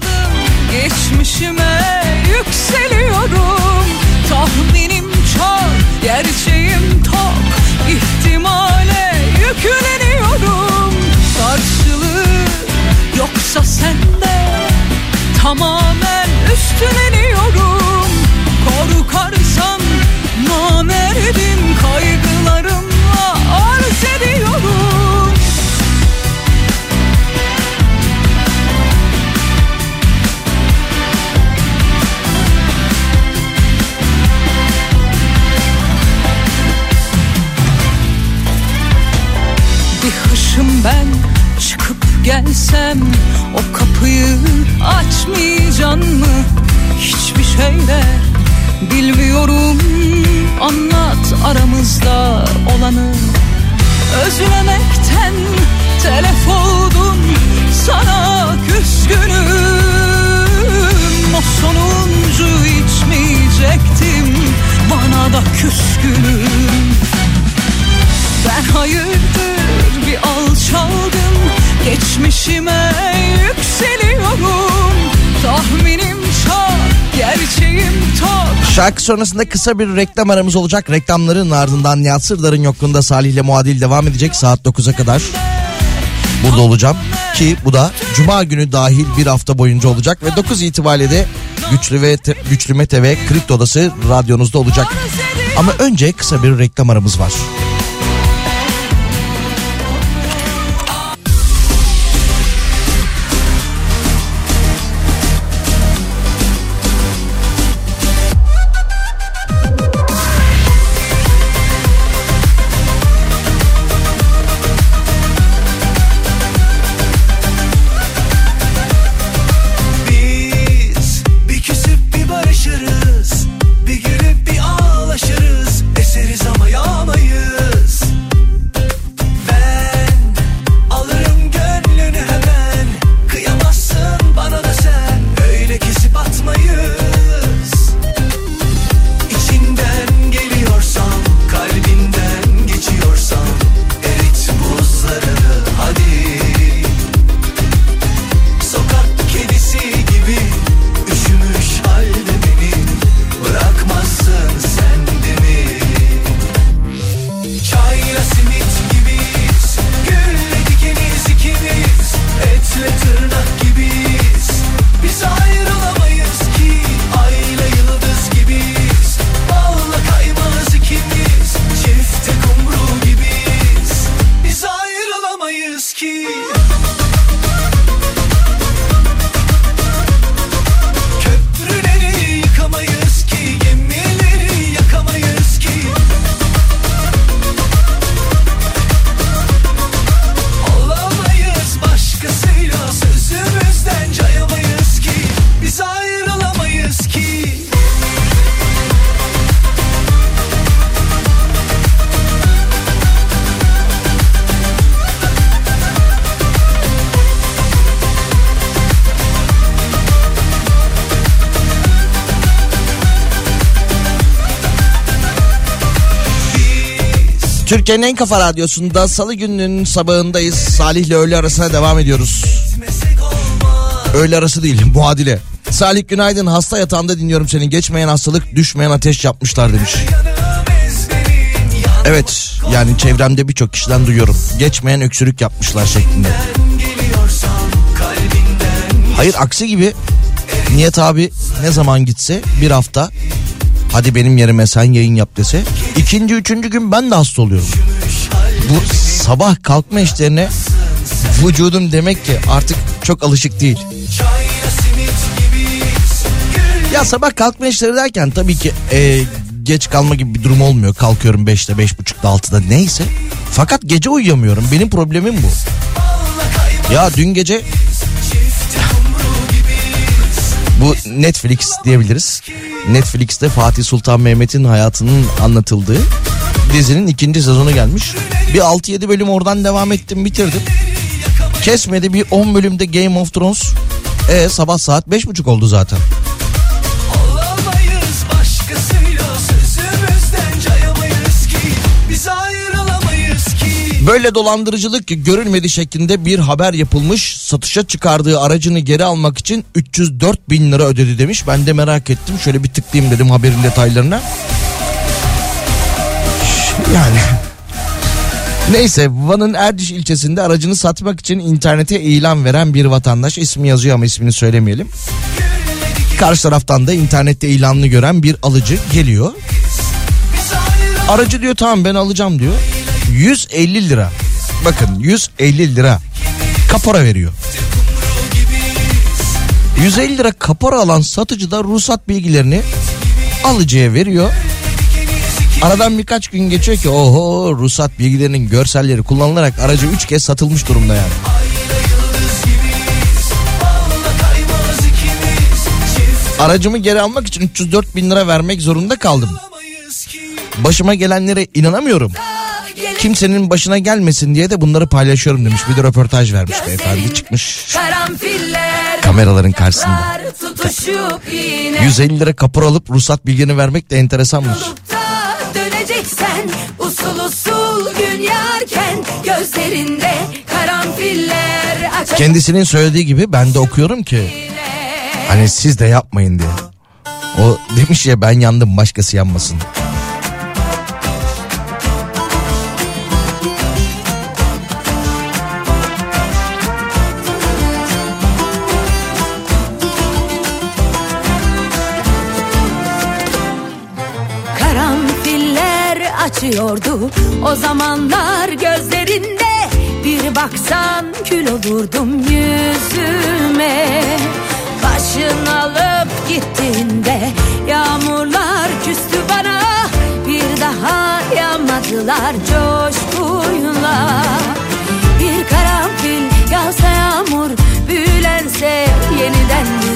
Geçmişime yükseliyorum Tahminim çok, gerçeğim tok İhtimale yükleniyorum Karşılığı yoksa sende Tamamen üstleniyorum Korkarsam namerdim Kaygılarımla arz ediyorum. Bir hışım ben gelsem O kapıyı açmayacaksın mı? Hiçbir şeyler bilmiyorum. Anlat aramızda olanı. Özlemekten telef oldum Şarkı sonrasında kısa bir reklam aramız olacak. Reklamların ardından Nihat Sırdar'ın yokluğunda Salih ile Muadil devam edecek saat 9'a kadar. Burada olacağım ki bu da Cuma günü dahil bir hafta boyunca olacak ve 9 itibariyle de Güçlü ve Te- Güçlü Mete ve Kripto Odası radyonuzda olacak. Ama önce kısa bir reklam aramız var. Türkiye'nin en kafa radyosunda salı gününün sabahındayız. Salih ile öğle arasına devam ediyoruz. Öğle arası değil muadile. Salih günaydın hasta yatağında dinliyorum seni. Geçmeyen hastalık düşmeyen ateş yapmışlar demiş. Evet yani çevremde birçok kişiden duyuyorum. Geçmeyen öksürük yapmışlar şeklinde. Hayır aksi gibi Niyet abi ne zaman gitse bir hafta hadi benim yerime sen yayın yap dese ikinci üçüncü gün ben de hasta oluyorum. Bu sabah kalkma işlerine vücudum demek ki artık çok alışık değil. Ya sabah kalkma işleri derken tabii ki e, geç kalma gibi bir durum olmuyor. Kalkıyorum 5'te, 5.30'da, 6'da neyse. Fakat gece uyuyamıyorum. Benim problemim bu. Ya dün gece bu Netflix diyebiliriz. Netflix'te Fatih Sultan Mehmet'in hayatının anlatıldığı dizinin ikinci sezonu gelmiş. Bir 6-7 bölüm oradan devam ettim bitirdim. Kesmedi bir 10 bölümde Game of Thrones. E sabah saat 5.30 oldu zaten. Böyle dolandırıcılık görülmedi şeklinde bir haber yapılmış. Satışa çıkardığı aracını geri almak için 304 bin lira ödedi demiş. Ben de merak ettim. Şöyle bir tıklayayım dedim haberin detaylarına. Yani Neyse Van'ın Erdiş ilçesinde aracını satmak için internete ilan veren bir vatandaş ismi yazıyor ama ismini söylemeyelim. Karşı taraftan da internette ilanını gören bir alıcı geliyor. Aracı diyor tamam ben alacağım diyor. 150 lira. Bakın 150 lira kapora veriyor. 150 lira kapora alan satıcı da ruhsat bilgilerini alıcıya veriyor. Aradan birkaç gün geçiyor ki oho ruhsat bilgilerinin görselleri kullanılarak aracı 3 kez satılmış durumda yani. Aracımı geri almak için 304 bin lira vermek zorunda kaldım. Başıma gelenlere inanamıyorum. Kimsenin başına gelmesin diye de bunları paylaşıyorum demiş. Bir de röportaj vermiş beyefendi çıkmış kameraların karşısında. tutuşup yine 150 lira kapora alıp ruhsat bilgini vermek de enteresanmış. döneceksen usul usul gün yarken gözlerinde karanfiller açacak Kendisinin söylediği gibi ben de okuyorum ki hani siz de yapmayın diye. O demiş ya ben yandım başkası yanmasın. Açıyordu o zamanlar gözlerinde Bir baksan kül olurdum yüzüme. Başın alıp gittiğinde yağmurlar küstü bana. Bir daha yağmadılar coşkuyla. Bir karanfil yağsa yağmur büyülense yeniden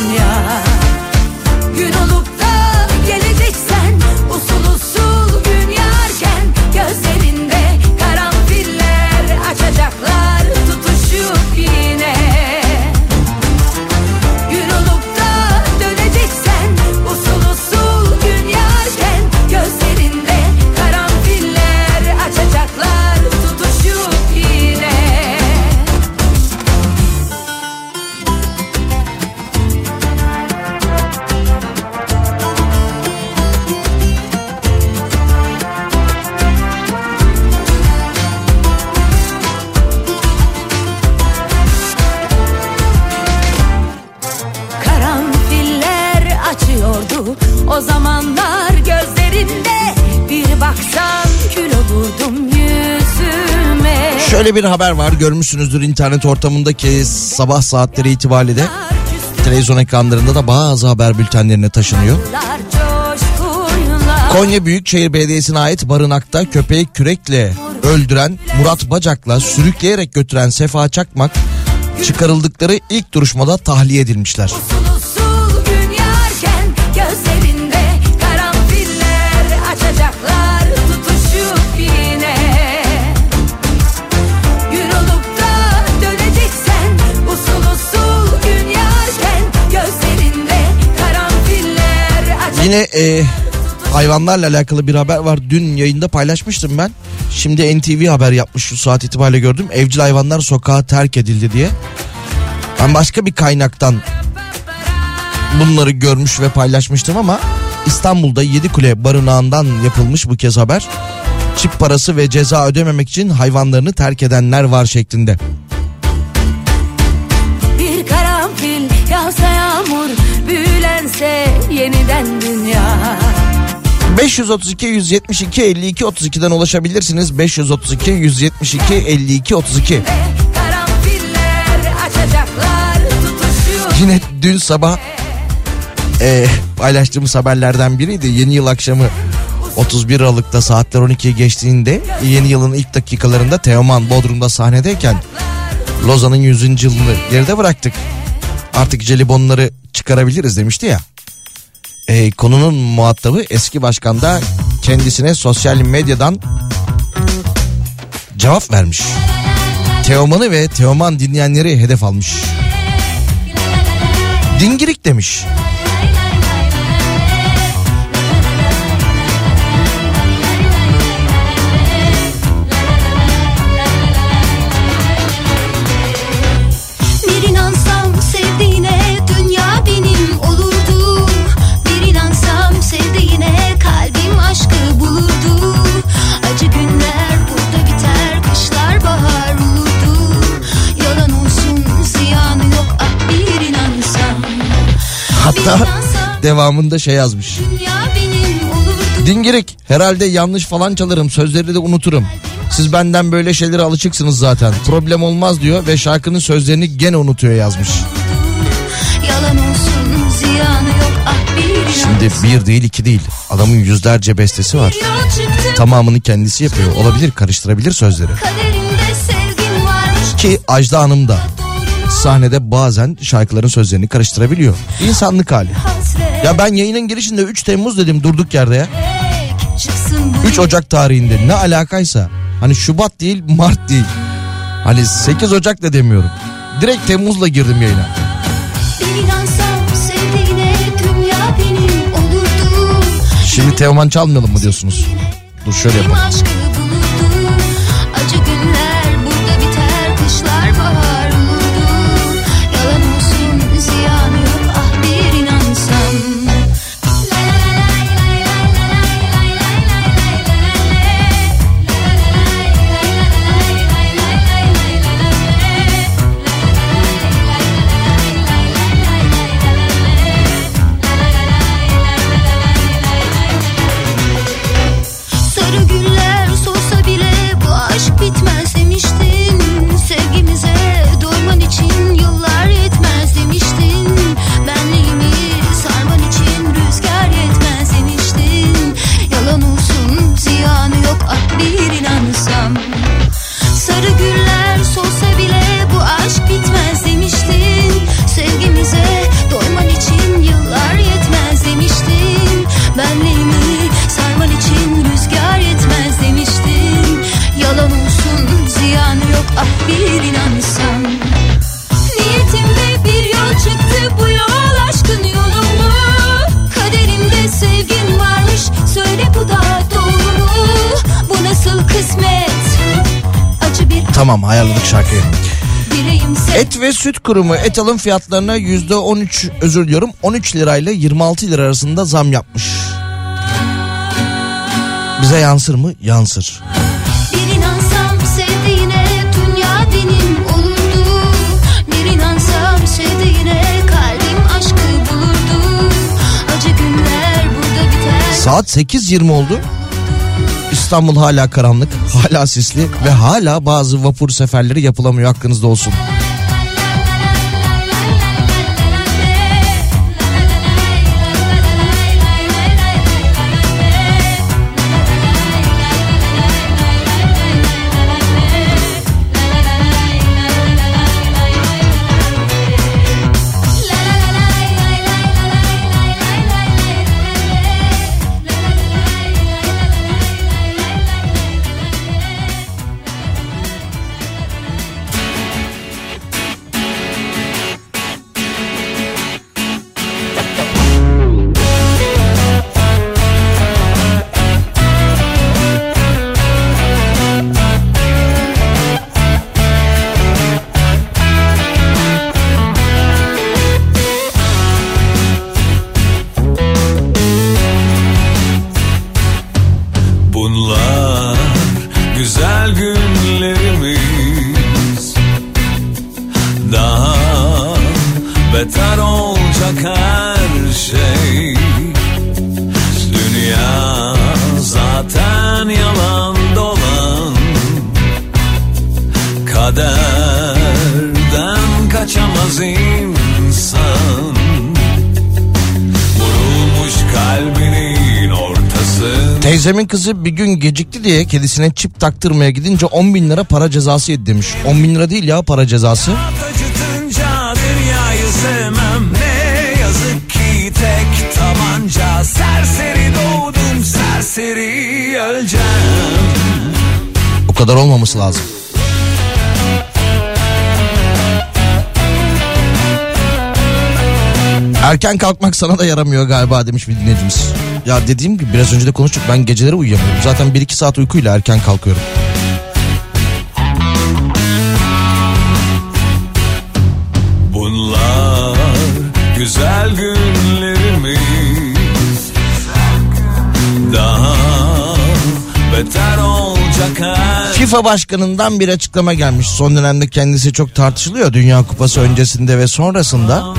Şöyle bir haber var görmüşsünüzdür internet ortamındaki sabah saatleri itibariyle de televizyon ekranlarında da bazı haber bültenlerine taşınıyor. Konya Büyükşehir Belediyesi'ne ait barınakta köpeği kürekle öldüren Murat Bacak'la sürükleyerek götüren Sefa Çakmak çıkarıldıkları ilk duruşmada tahliye edilmişler. Yine e, hayvanlarla alakalı bir haber var. Dün yayında paylaşmıştım ben. Şimdi NTV haber yapmış şu saat itibariyle gördüm. Evcil hayvanlar sokağa terk edildi diye. Ben başka bir kaynaktan bunları görmüş ve paylaşmıştım ama İstanbul'da Yedikule barınağından yapılmış bu kez haber. Çip parası ve ceza ödememek için hayvanlarını terk edenler var şeklinde. Bir karanfil yağsa yağmur büyülense yeniden dünya 532 172 52 32'den ulaşabilirsiniz. 532 172 52 32. Karanfiller açacaklar tutuşuyor Yine dün sabah e, paylaştığımız haberlerden biriydi. Yeni yıl akşamı 31 Aralık'ta saatler 12'yi geçtiğinde yeni yılın ilk dakikalarında Teoman Bodrum'da sahnedeyken Lozan'ın 100. yılını geride bıraktık. Artık jelibonları çıkarabiliriz demişti ya. E, konunun muhatabı eski başkan da kendisine sosyal medyadan cevap vermiş. Teoman'ı ve Teoman dinleyenleri hedef almış. Dingirik demiş. Devamında şey yazmış. Dingirik herhalde yanlış falan çalarım sözleri de unuturum. Siz benden böyle şeylere alışıksınız zaten. Problem olmaz diyor ve şarkının sözlerini gene unutuyor yazmış. Yalan olsun ziyanı yok ah bir Şimdi bir değil iki değil. Adamın yüzlerce bestesi var. Tamamını kendisi yapıyor. Olabilir karıştırabilir sözleri. Ki Ajda Hanım da sahnede bazen şarkıların sözlerini karıştırabiliyor. İnsanlık hali. Ya ben yayının girişinde 3 Temmuz dedim durduk yerde ya. çıksın bu 3 Ocak tarihinde ne alakaysa. Hani Şubat değil Mart değil. Hani 8 Ocak da demiyorum. Direkt Temmuz'la girdim yayına. Şimdi Teoman çalmayalım mı diyorsunuz? Dur şöyle yapalım. Tamam ayarladık şarkıyı. Et ve süt kurumu et alım fiyatlarına yüzde 13 özür diliyorum 13 lirayla 26 lira arasında zam yapmış. Bize yansır mı? Yansır. Bir inansam sevdiğine dünya benim olurdu Bir inansam sevdiğine kalbim aşkı bulurdu Acı günler burada biter Saat 8.20 oldu. İstanbul hala karanlık, hala sisli ve hala bazı vapur seferleri yapılamıyor hakkınızda olsun. Kızı bir gün gecikti diye kedisine çip taktırmaya gidince 10 bin lira para cezası yedi demiş. 10 bin lira değil ya para cezası. Tabanca Serseri doğdum serseri öleceğim O kadar olmaması lazım. Erken kalkmak sana da yaramıyor galiba demiş bir dinleyicimiz. Ya dediğim gibi biraz önce de konuştuk ben geceleri uyuyamıyorum. Zaten 1-2 saat uykuyla erken kalkıyorum. Bunlar güzel günlerimiz Daha beter olacak her FIFA başkanından bir açıklama gelmiş. Son dönemde kendisi çok tartışılıyor. Dünya Kupası öncesinde ve sonrasında.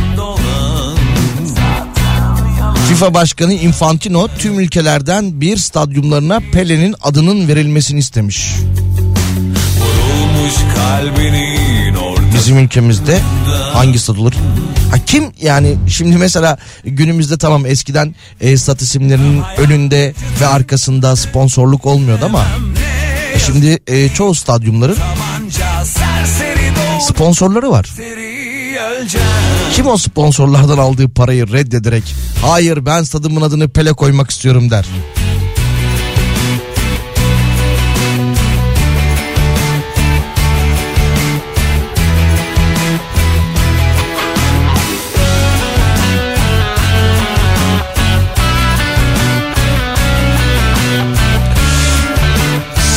FIFA Başkanı Infantino tüm ülkelerden bir stadyumlarına Pele'nin adının verilmesini istemiş. Bizim ülkemizde hangi stad olur? Ha kim yani şimdi mesela günümüzde tamam eskiden e, stat isimlerinin önünde ve arkasında sponsorluk olmuyordu ama e, şimdi e, çoğu stadyumların sponsorları var. Kim o sponsorlardan aldığı parayı reddederek hayır ben stadımın adını Pele koymak istiyorum der.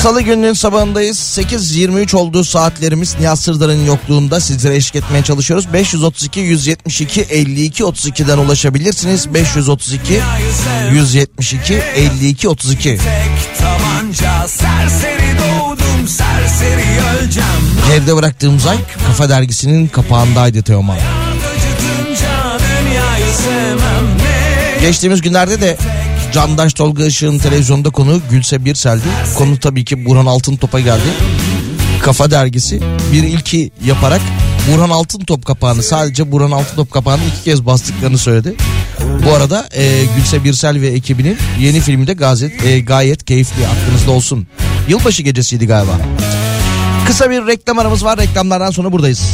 Salı gününün sabahındayız. 8.23 olduğu saatlerimiz Nihat Sırdar'ın yokluğunda sizlere eşlik etmeye çalışıyoruz. 532 172 52 32'den ulaşabilirsiniz. 532 172 52 32. Tek tabanca serseri doğdum serseri öleceğim Evde bıraktığımız ay Kafa Dergisi'nin kapağındaydı Teoman. Geçtiğimiz günlerde de Candaş Tolga Işık'ın televizyonda konu Gülse Birsel'di. Konu tabii ki Burhan Altıntop'a geldi. Kafa Dergisi bir ilki yaparak Burhan Altıntop kapağını sadece Burhan Altıntop kapağını iki kez bastıklarını söyledi. Bu arada e, Gülse Birsel ve ekibinin yeni filmi de gayet, e, gayet keyifli aklınızda olsun. Yılbaşı gecesiydi galiba. Kısa bir reklam aramız var reklamlardan sonra buradayız.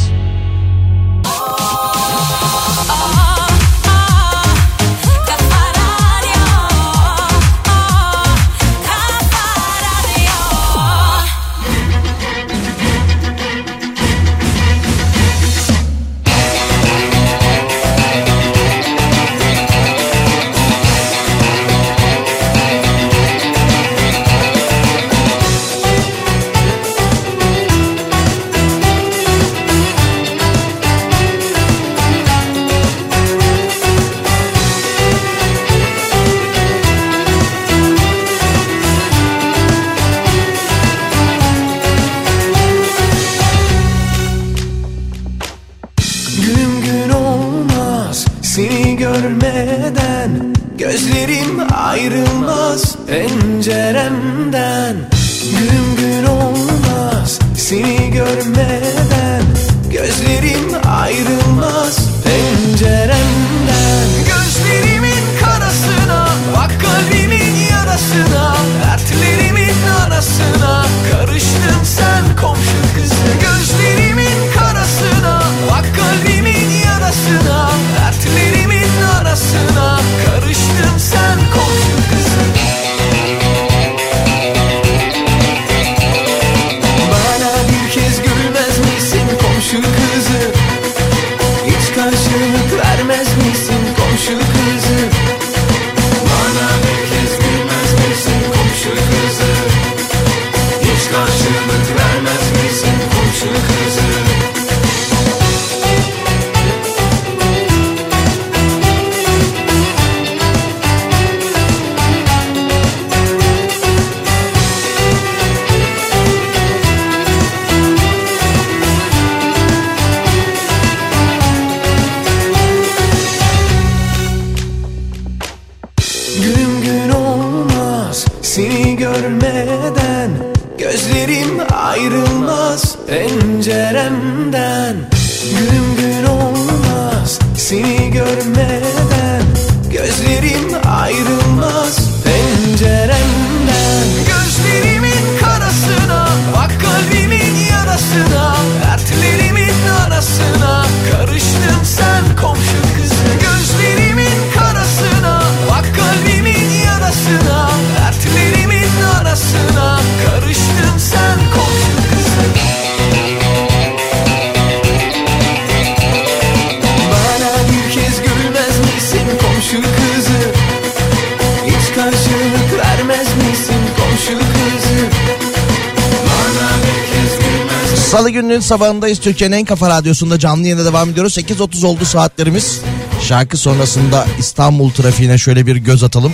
Sabahındayız Türkiye'nin en kafa radyosunda canlı yayına devam ediyoruz. 8.30 oldu saatlerimiz. Şarkı sonrasında İstanbul trafiğine şöyle bir göz atalım.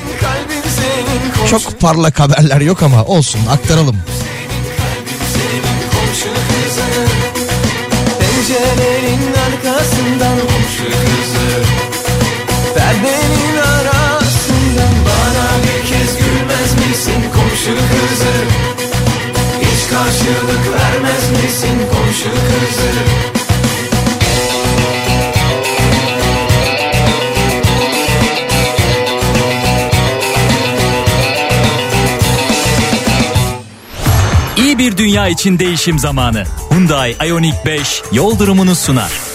Çok parlak haberler yok ama olsun aktaralım. Karşılık vermez misin komşu kızı İyi bir dünya için değişim zamanı. Hyundai Ioniq 5 yol durumunu sunar.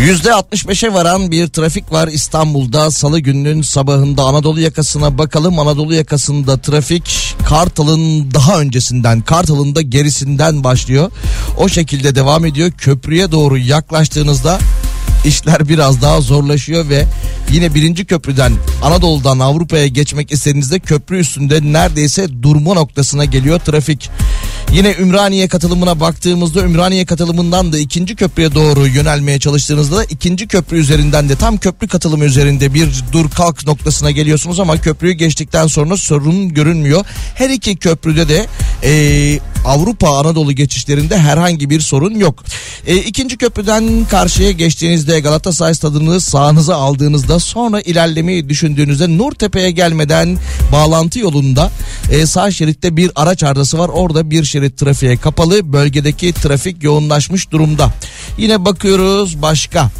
%65'e varan bir trafik var İstanbul'da salı gününün sabahında Anadolu yakasına bakalım. Anadolu yakasında trafik Kartal'ın daha öncesinden Kartal'ın da gerisinden başlıyor. O şekilde devam ediyor. Köprüye doğru yaklaştığınızda işler biraz daha zorlaşıyor ve yine birinci köprüden Anadolu'dan Avrupa'ya geçmek istediğinizde köprü üstünde neredeyse durma noktasına geliyor trafik. Yine Ümraniye katılımına baktığımızda Ümraniye katılımından da ikinci köprüye doğru yönelmeye çalıştığınızda da ikinci köprü üzerinden de tam köprü katılımı üzerinde bir dur kalk noktasına geliyorsunuz ama köprüyü geçtikten sonra sorun görünmüyor. Her iki köprüde de eee, Avrupa Anadolu geçişlerinde herhangi bir sorun yok. E, ikinci köprüden karşıya geçtiğinizde Galatasaray stadını sağınıza aldığınızda sonra ilerlemeyi düşündüğünüzde Nurtepe'ye gelmeden bağlantı yolunda e, sağ şeritte bir araç arızası var. Orada bir şerit trafiğe kapalı. Bölgedeki trafik yoğunlaşmış durumda. Yine bakıyoruz başka.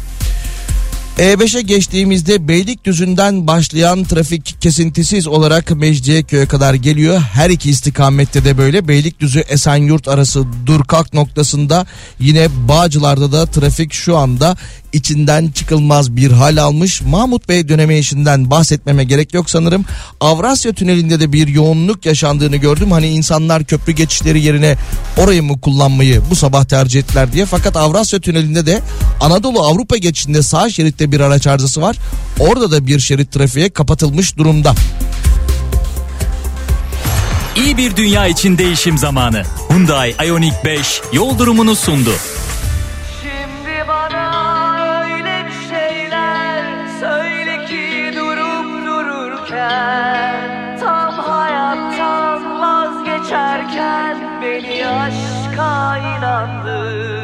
E5'e geçtiğimizde Beylikdüzü'nden başlayan trafik kesintisiz olarak Mecidiyeköy'e kadar geliyor. Her iki istikamette de böyle. Beylikdüzü Esenyurt arası dur kalk noktasında yine Bağcılar'da da trafik şu anda içinden çıkılmaz bir hal almış. Mahmut Bey dönemi işinden bahsetmeme gerek yok sanırım. Avrasya Tüneli'nde de bir yoğunluk yaşandığını gördüm. Hani insanlar köprü geçişleri yerine orayı mı kullanmayı bu sabah tercih ettiler diye. Fakat Avrasya Tüneli'nde de Anadolu Avrupa geçişinde sağ şeritte bir araç arızası var. Orada da bir şerit trafiğe kapatılmış durumda. İyi bir dünya için değişim zamanı. Hyundai Ioniq 5 yol durumunu sundu. Aşka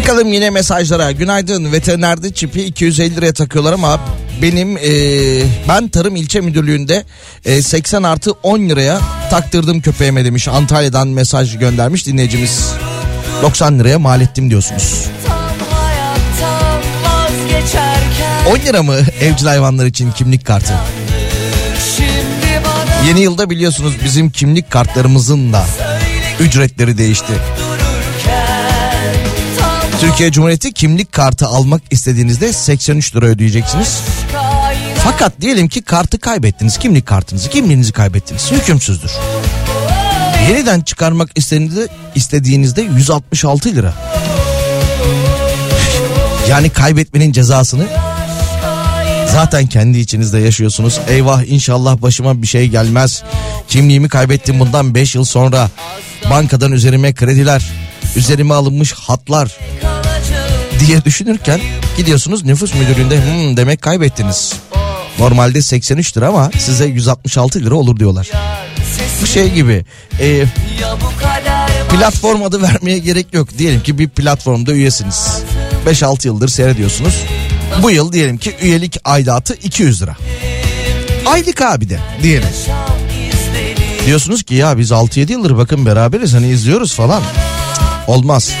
Bakalım yine mesajlara. Günaydın veterinerde çipi 250 liraya takıyorlar ama benim eee, ben tarım ilçe müdürlüğünde eee, 80 artı 10 liraya taktırdım köpeğime demiş. Antalya'dan mesaj göndermiş dinleyicimiz. 90 liraya mal ettim diyorsunuz. tam hayattan vazgeçerken 10 lira mı evcil hayvanlar için kimlik kartı? Yeni yılda biliyorsunuz bizim kimlik kartlarımızın da ücretleri değişti. Türkiye Cumhuriyeti kimlik kartı almak istediğinizde 83 lira ödeyeceksiniz. Fakat diyelim ki kartı kaybettiniz. Kimlik kartınızı, kimliğinizi kaybettiniz. Hükümsüzdür. Yeniden çıkarmak istediğinizde, istediğinizde 166 lira. Yani kaybetmenin cezasını zaten kendi içinizde yaşıyorsunuz. Eyvah inşallah başıma bir şey gelmez. Kimliğimi kaybettim bundan 5 yıl sonra. Bankadan üzerime krediler, üzerime alınmış hatlar diye düşünürken gidiyorsunuz nüfus müdürlüğünde hmm, demek kaybettiniz. Normalde 83 lira ama size 166 lira olur diyorlar. Bu şey gibi e, platform adı vermeye gerek yok. Diyelim ki bir platformda üyesiniz. 5-6 yıldır seyrediyorsunuz. Bu yıl diyelim ki üyelik aidatı 200 lira. Aylık abi de diyelim. Diyorsunuz ki ya biz 6-7 yıldır bakın beraberiz hani izliyoruz falan. Olmaz.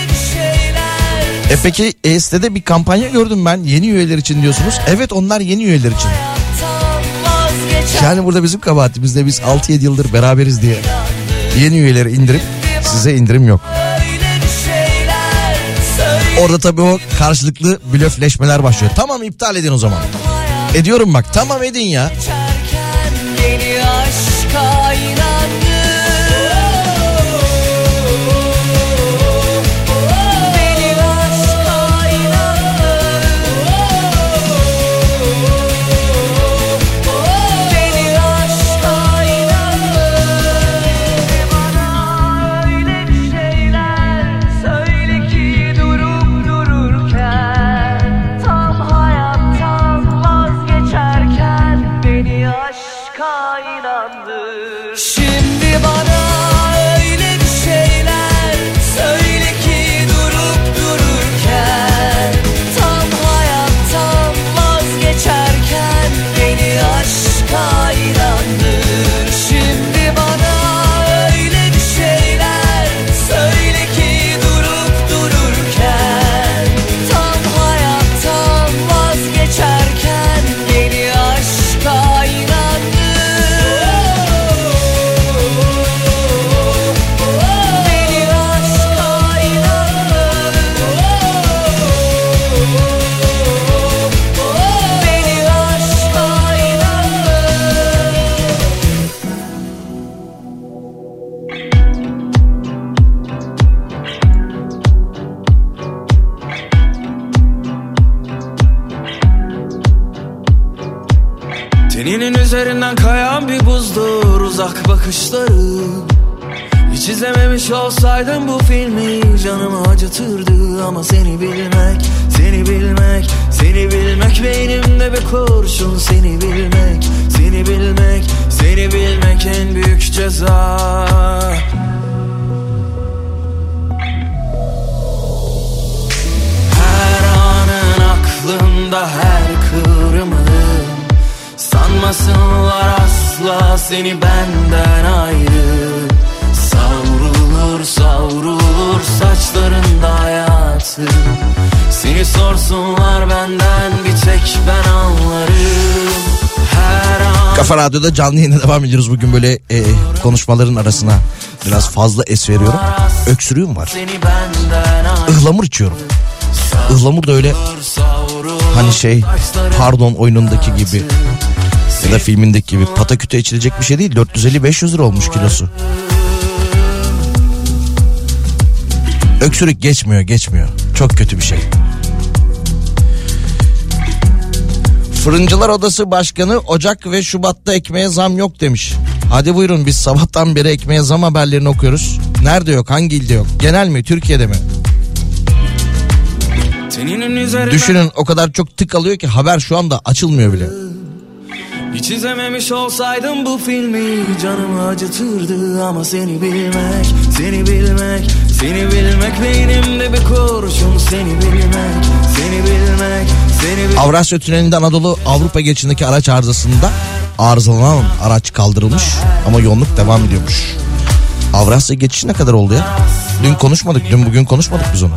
E peki e, sitede bir kampanya gördüm ben yeni üyeler için diyorsunuz. Evet onlar yeni üyeler için. Yani burada bizim kabahatimizde biz 6-7 yıldır beraberiz diye yeni üyeleri indirip size indirim yok. Orada tabii o karşılıklı blöfleşmeler başlıyor. Tamam iptal edin o zaman. Ediyorum bak tamam edin ya. Beni aşka inandı olsaydım bu filmi canımı acıtırdı. Ama seni bilmek, seni bilmek, seni bilmek Beynimde bir kurşun. Seni bilmek, seni bilmek, seni bilmek en büyük ceza. Her anın aklımda her kıvrımın Sanmasınlar asla seni benden ayrı Savrulur saçlarında hayatı Seni sorsunlar benden bir tek ben anlarım Her an Kafa Radyo'da canlı yayına devam ediyoruz. Bugün böyle e, konuşmaların arasına biraz fazla es veriyorum. Öksürüğüm var. Ihlamur içiyorum. Ihlamur da öyle hani şey pardon oyunundaki gibi ya da filmindeki gibi pataküte içilecek bir şey değil. 450-500 lira olmuş kilosu. Öksürük geçmiyor geçmiyor. Çok kötü bir şey. Fırıncılar Odası Başkanı Ocak ve Şubat'ta ekmeğe zam yok demiş. Hadi buyurun biz sabahtan beri ekmeğe zam haberlerini okuyoruz. Nerede yok hangi ilde yok? Genel mi Türkiye'de mi? Düşünün o kadar çok tık alıyor ki haber şu anda açılmıyor bile. Hiç izlememiş olsaydım bu filmi canımı acıtırdı ama seni bilmek, seni bilmek, seni bilmek beynimde bir kurşun seni bilmek, seni bilmek, seni bilmek. Avrasya Tüneli'nde Anadolu Avrupa geçişindeki araç arızasında arızalanan araç kaldırılmış ama yoğunluk devam ediyormuş. Avrasya geçişi ne kadar oldu ya? Dün konuşmadık, dün bugün konuşmadık biz onu.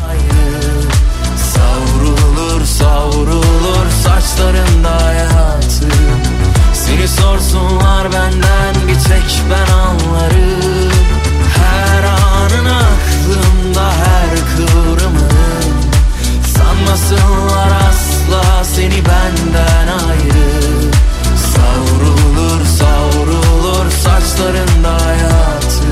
Savrulur savrulur saçlarında Seni sorsunlar benden bir tek ben anlarım. Her anın aklımda her kıvrımın Sanmasınlar asla seni benden ayrı. Savrulur savrulur saçlarında hayatı.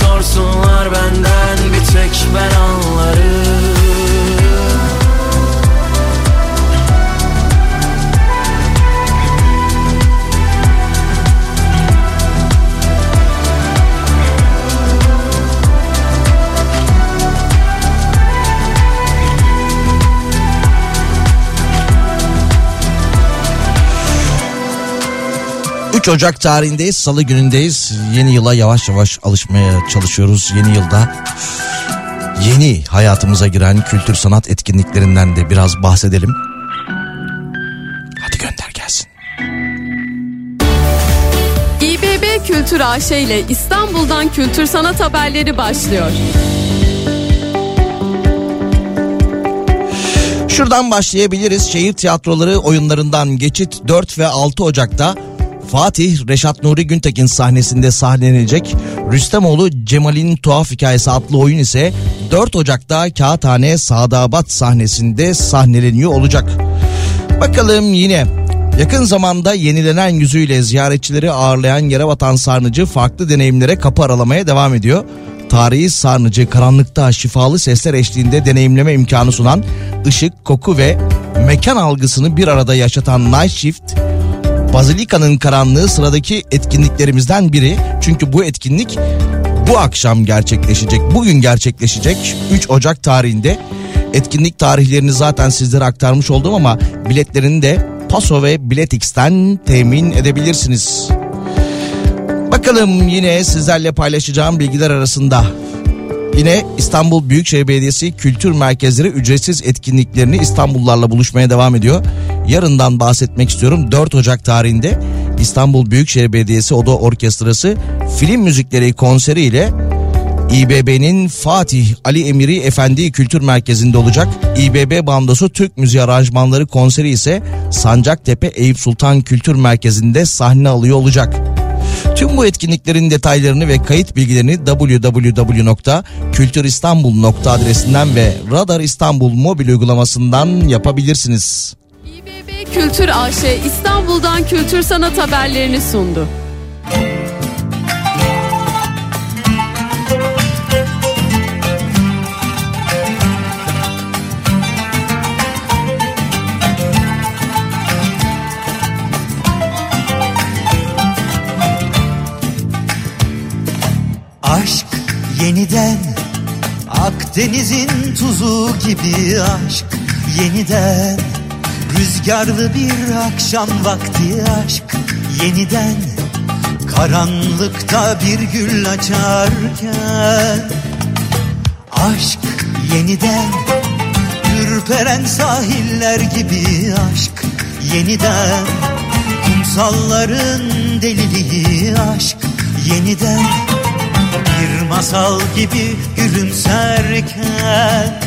Sorsunlar benden bir tek ben anlarım Üç Ocak tarihindeyiz. Salı günündeyiz. Yeni yıla yavaş yavaş alışmaya çalışıyoruz. Yeni yılda yeni hayatımıza giren kültür sanat etkinliklerinden de biraz bahsedelim. Hadi gönder gelsin. İBB Kültür AŞ ile İstanbul'dan kültür sanat haberleri başlıyor. Şuradan başlayabiliriz. Şehir tiyatroları oyunlarından geçit 4 ve 6 Ocak'ta Fatih Reşat Nuri Güntekin sahnesinde sahnelenecek. Rüstemoğlu Cemal'in Tuhaf Hikayesi adlı oyun ise 4 Ocak'ta Kağıthane Sadabat sahnesinde sahneleniyor olacak. Bakalım yine yakın zamanda yenilenen yüzüyle ziyaretçileri ağırlayan Yerebatan Sarnıcı farklı deneyimlere kapı aralamaya devam ediyor. Tarihi sarnıcı karanlıkta şifalı sesler eşliğinde deneyimleme imkanı sunan ışık, koku ve mekan algısını bir arada yaşatan Night Shift Bazilika'nın karanlığı sıradaki etkinliklerimizden biri. Çünkü bu etkinlik bu akşam gerçekleşecek. Bugün gerçekleşecek 3 Ocak tarihinde. Etkinlik tarihlerini zaten sizlere aktarmış oldum ama biletlerini de Paso ve Biletix'ten temin edebilirsiniz. Bakalım yine sizlerle paylaşacağım bilgiler arasında Yine İstanbul Büyükşehir Belediyesi kültür merkezleri ücretsiz etkinliklerini İstanbullularla buluşmaya devam ediyor. Yarından bahsetmek istiyorum. 4 Ocak tarihinde İstanbul Büyükşehir Belediyesi Oda Orkestrası film müzikleri konseri ile İBB'nin Fatih Ali Emiri Efendi Kültür Merkezi'nde olacak. İBB bandosu Türk Müziği Aranjmanları konseri ise Sancaktepe Eyüp Sultan Kültür Merkezi'nde sahne alıyor olacak. Tüm bu etkinliklerin detaylarını ve kayıt bilgilerini www.kültüristanbul adresinden ve Radar İstanbul mobil uygulamasından yapabilirsiniz. İBB Kültür AŞ İstanbul'dan kültür sanat haberlerini sundu. Yeniden Akdeniz'in tuzu gibi aşk. Yeniden Rüzgarlı bir akşam vakti aşk. Yeniden Karanlıkta bir gül açarken. Aşk yeniden Ürperen sahiller gibi aşk. Yeniden Kumsalların deliliği aşk. Yeniden masal gibi gülümserken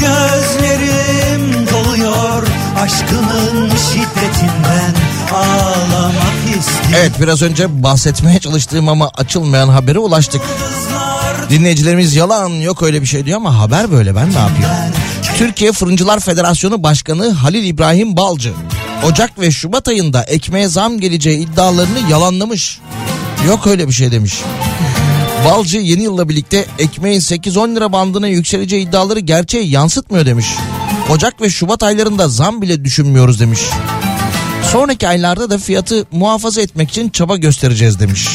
Gözlerim doluyor aşkının şiddetinden ağlamak istiyorum. Evet biraz önce bahsetmeye çalıştığım ama açılmayan habere ulaştık. Dinleyicilerimiz yalan yok öyle bir şey diyor ama haber böyle ben ne yapayım? Türkiye Fırıncılar Federasyonu Başkanı Halil İbrahim Balcı Ocak ve Şubat ayında ekmeğe zam geleceği iddialarını yalanlamış. Yok öyle bir şey demiş. Balcı yeni yılla birlikte ekmeğin 8-10 lira bandına yükseleceği iddiaları gerçeğe yansıtmıyor demiş. Ocak ve Şubat aylarında zam bile düşünmüyoruz demiş. Sonraki aylarda da fiyatı muhafaza etmek için çaba göstereceğiz demiş.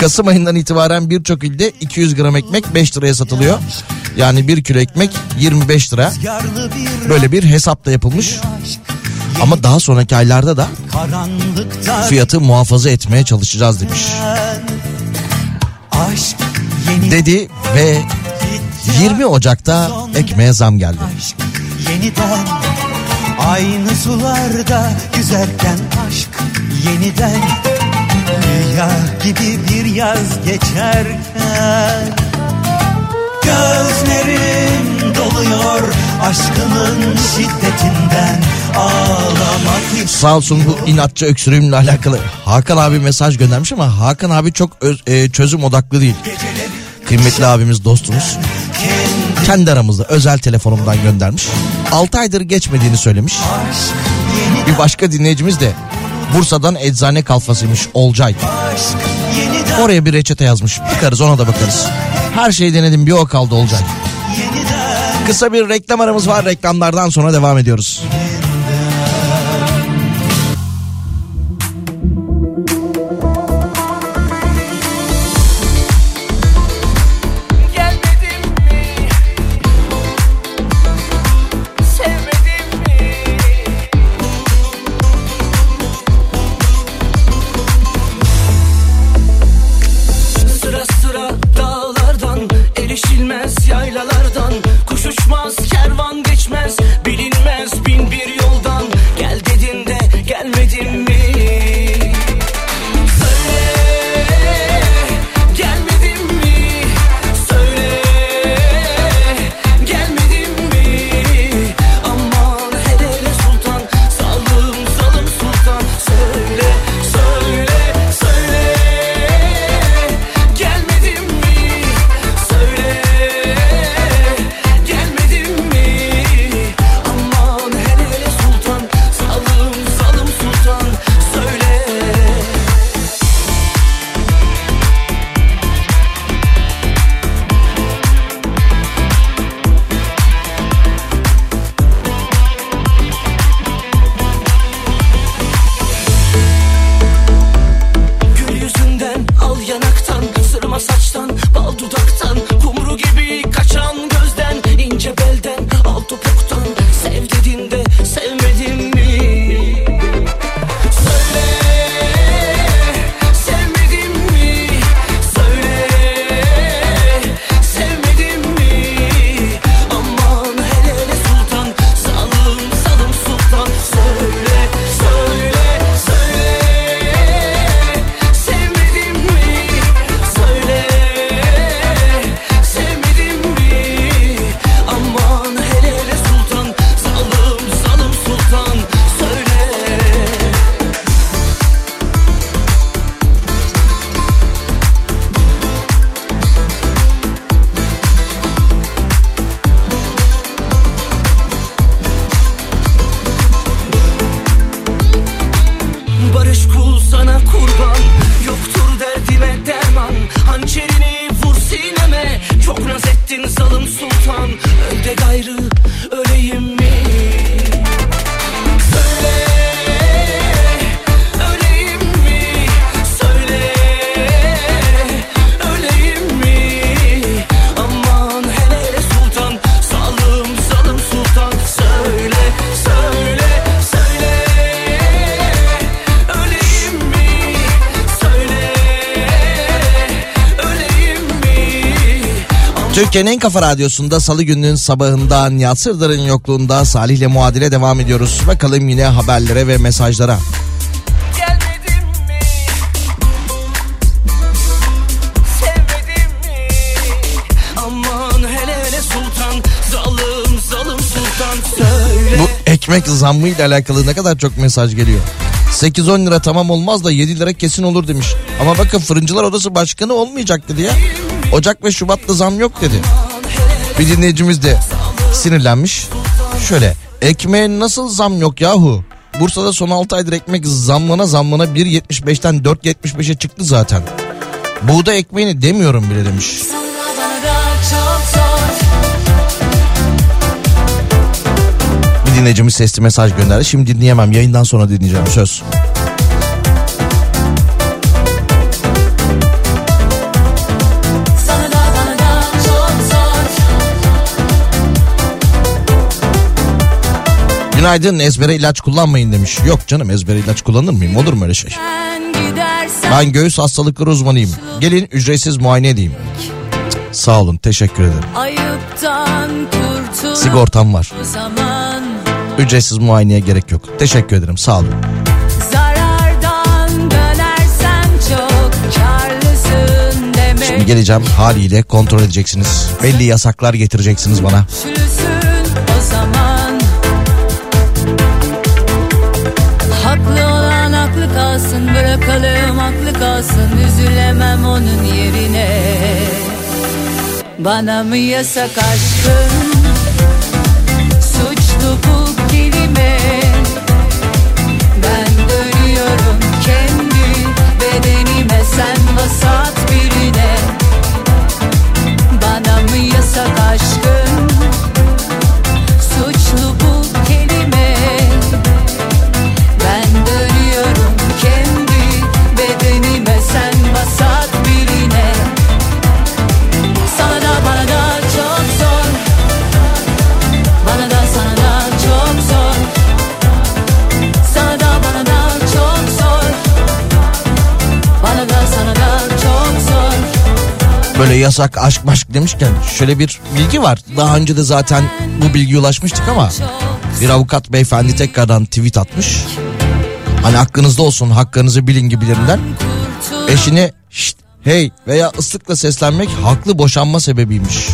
Kasım ayından itibaren birçok ilde 200 gram ekmek 5 liraya satılıyor. Yani 1 kilo ekmek 25 lira. Böyle bir hesap da yapılmış. Ama daha sonraki aylarda da fiyatı muhafaza etmeye çalışacağız demiş. Aşk Dedi ve 20 Ocak'ta ekmeğe zam geldi. yeniden Aynı sularda yüzerken aşk yeniden Rüya gibi bir yaz geçerken Gözlerim doluyor aşkının şiddetinden Ağlamak Sağ olsun bu inatçı öksürüğümle alakalı Hakan abi mesaj göndermiş ama Hakan abi çok öz- e, çözüm odaklı değil. Kıymetli abimiz dostumuz. Kendi aramızda özel telefonumdan göndermiş. 6 aydır geçmediğini söylemiş. Bir başka dinleyicimiz de Bursa'dan eczane kalfasıymış Olcay. Oraya bir reçete yazmış. Bakarız ona da bakarız. Her şeyi denedim bir o kaldı olacak. Kısa bir reklam aramız var. Reklamlardan sonra devam ediyoruz. Türkiye'nin en kafa radyosunda salı gününün sabahından Yatsırdar'ın yokluğunda Salih'le muadile devam ediyoruz. Bakalım yine haberlere ve mesajlara. Bu ekmek zammı ile alakalı ne kadar çok mesaj geliyor. 8-10 lira tamam olmaz da 7 lira kesin olur demiş. Ama bakın fırıncılar odası başkanı olmayacak dedi ya. Ocak ve Şubat'ta zam yok dedi. Bir dinleyicimiz de sinirlenmiş. Şöyle ekmeğe nasıl zam yok yahu? Bursa'da son 6 aydır ekmek zamlana zamlana 1.75'ten 4.75'e çıktı zaten. Buğday ekmeğini demiyorum bile demiş. Bir dinleyicimiz sesli mesaj gönderdi. Şimdi dinleyemem. Yayından sonra dinleyeceğim. Söz. Günaydın ezbere ilaç kullanmayın demiş. Yok canım ezbere ilaç kullanır mıyım? Olur mu öyle şey? Ben göğüs hastalıkları uzmanıyım. Gelin ücretsiz muayene edeyim. Cık, Sağ olun teşekkür ederim. Sigortam var. Ücretsiz muayeneye gerek yok. Teşekkür ederim sağ olun. Şimdi geleceğim haliyle kontrol edeceksiniz. Belli yasaklar getireceksiniz bana. Güçlüsün kalsın Bırakalım haklı kalsın. Üzülemem onun yerine. Bana mı yasak aşkın? Suçlu bu kelime. Ben dönüyorum kendi bedenime sen vasat birine Böyle yasak aşk maşk demişken şöyle bir bilgi var. Daha önce de zaten bu bilgiye ulaşmıştık ama bir avukat beyefendi tekrardan tweet atmış. Hani hakkınızda olsun hakkınızı bilin gibilerinden. Eşine "Şşt, hey veya ıslıkla seslenmek haklı boşanma sebebiymiş.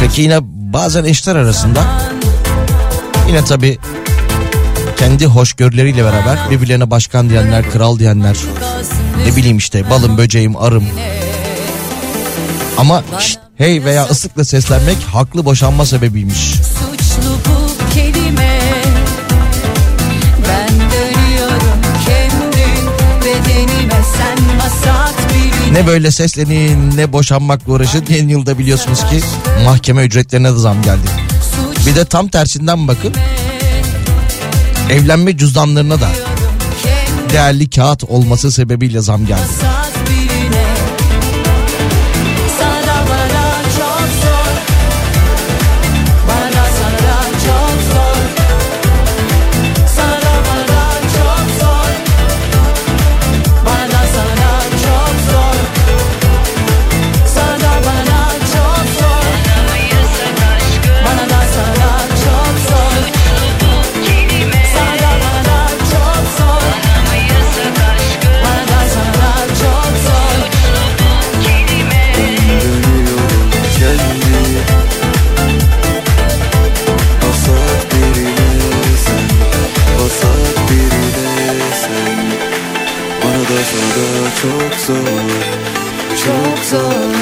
Peki yine bazen eşler arasında yine tabi kendi hoşgörüleriyle beraber birbirlerine başkan diyenler, kral diyenler, ne bileyim işte balım, böceğim, arım. Ama şşt, hey veya ıslıkla seslenmek haklı boşanma sebebiymiş. Ne böyle seslenin ne boşanmakla uğraşın. Yeni yılda biliyorsunuz ki mahkeme ücretlerine de zam geldi. Bir de tam tersinden bakın. Evlenme cüzdanlarına da değerli kağıt olması sebebiyle zam geldi.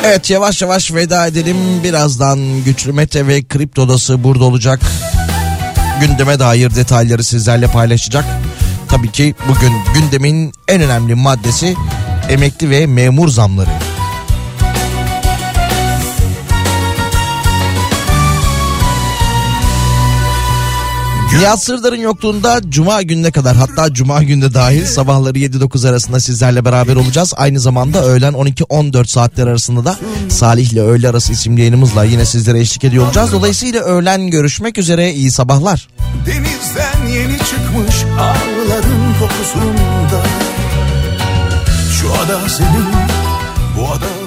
Evet yavaş yavaş veda edelim. Birazdan Güçlü Mete ve Kripto Odası burada olacak. Gündeme dair detayları sizlerle paylaşacak. Tabii ki bugün gündemin en önemli maddesi emekli ve memur zamları. Nihat Sırdar'ın yokluğunda Cuma gününe kadar hatta Cuma günde dahil sabahları 7-9 arasında sizlerle beraber olacağız. Aynı zamanda öğlen 12-14 saatler arasında da Salih ile Öğle Arası isimli yayınımızla yine sizlere eşlik ediyor olacağız. Dolayısıyla öğlen görüşmek üzere iyi sabahlar. Denizden yeni çıkmış ağların kokusunda Şu ada senin bu ada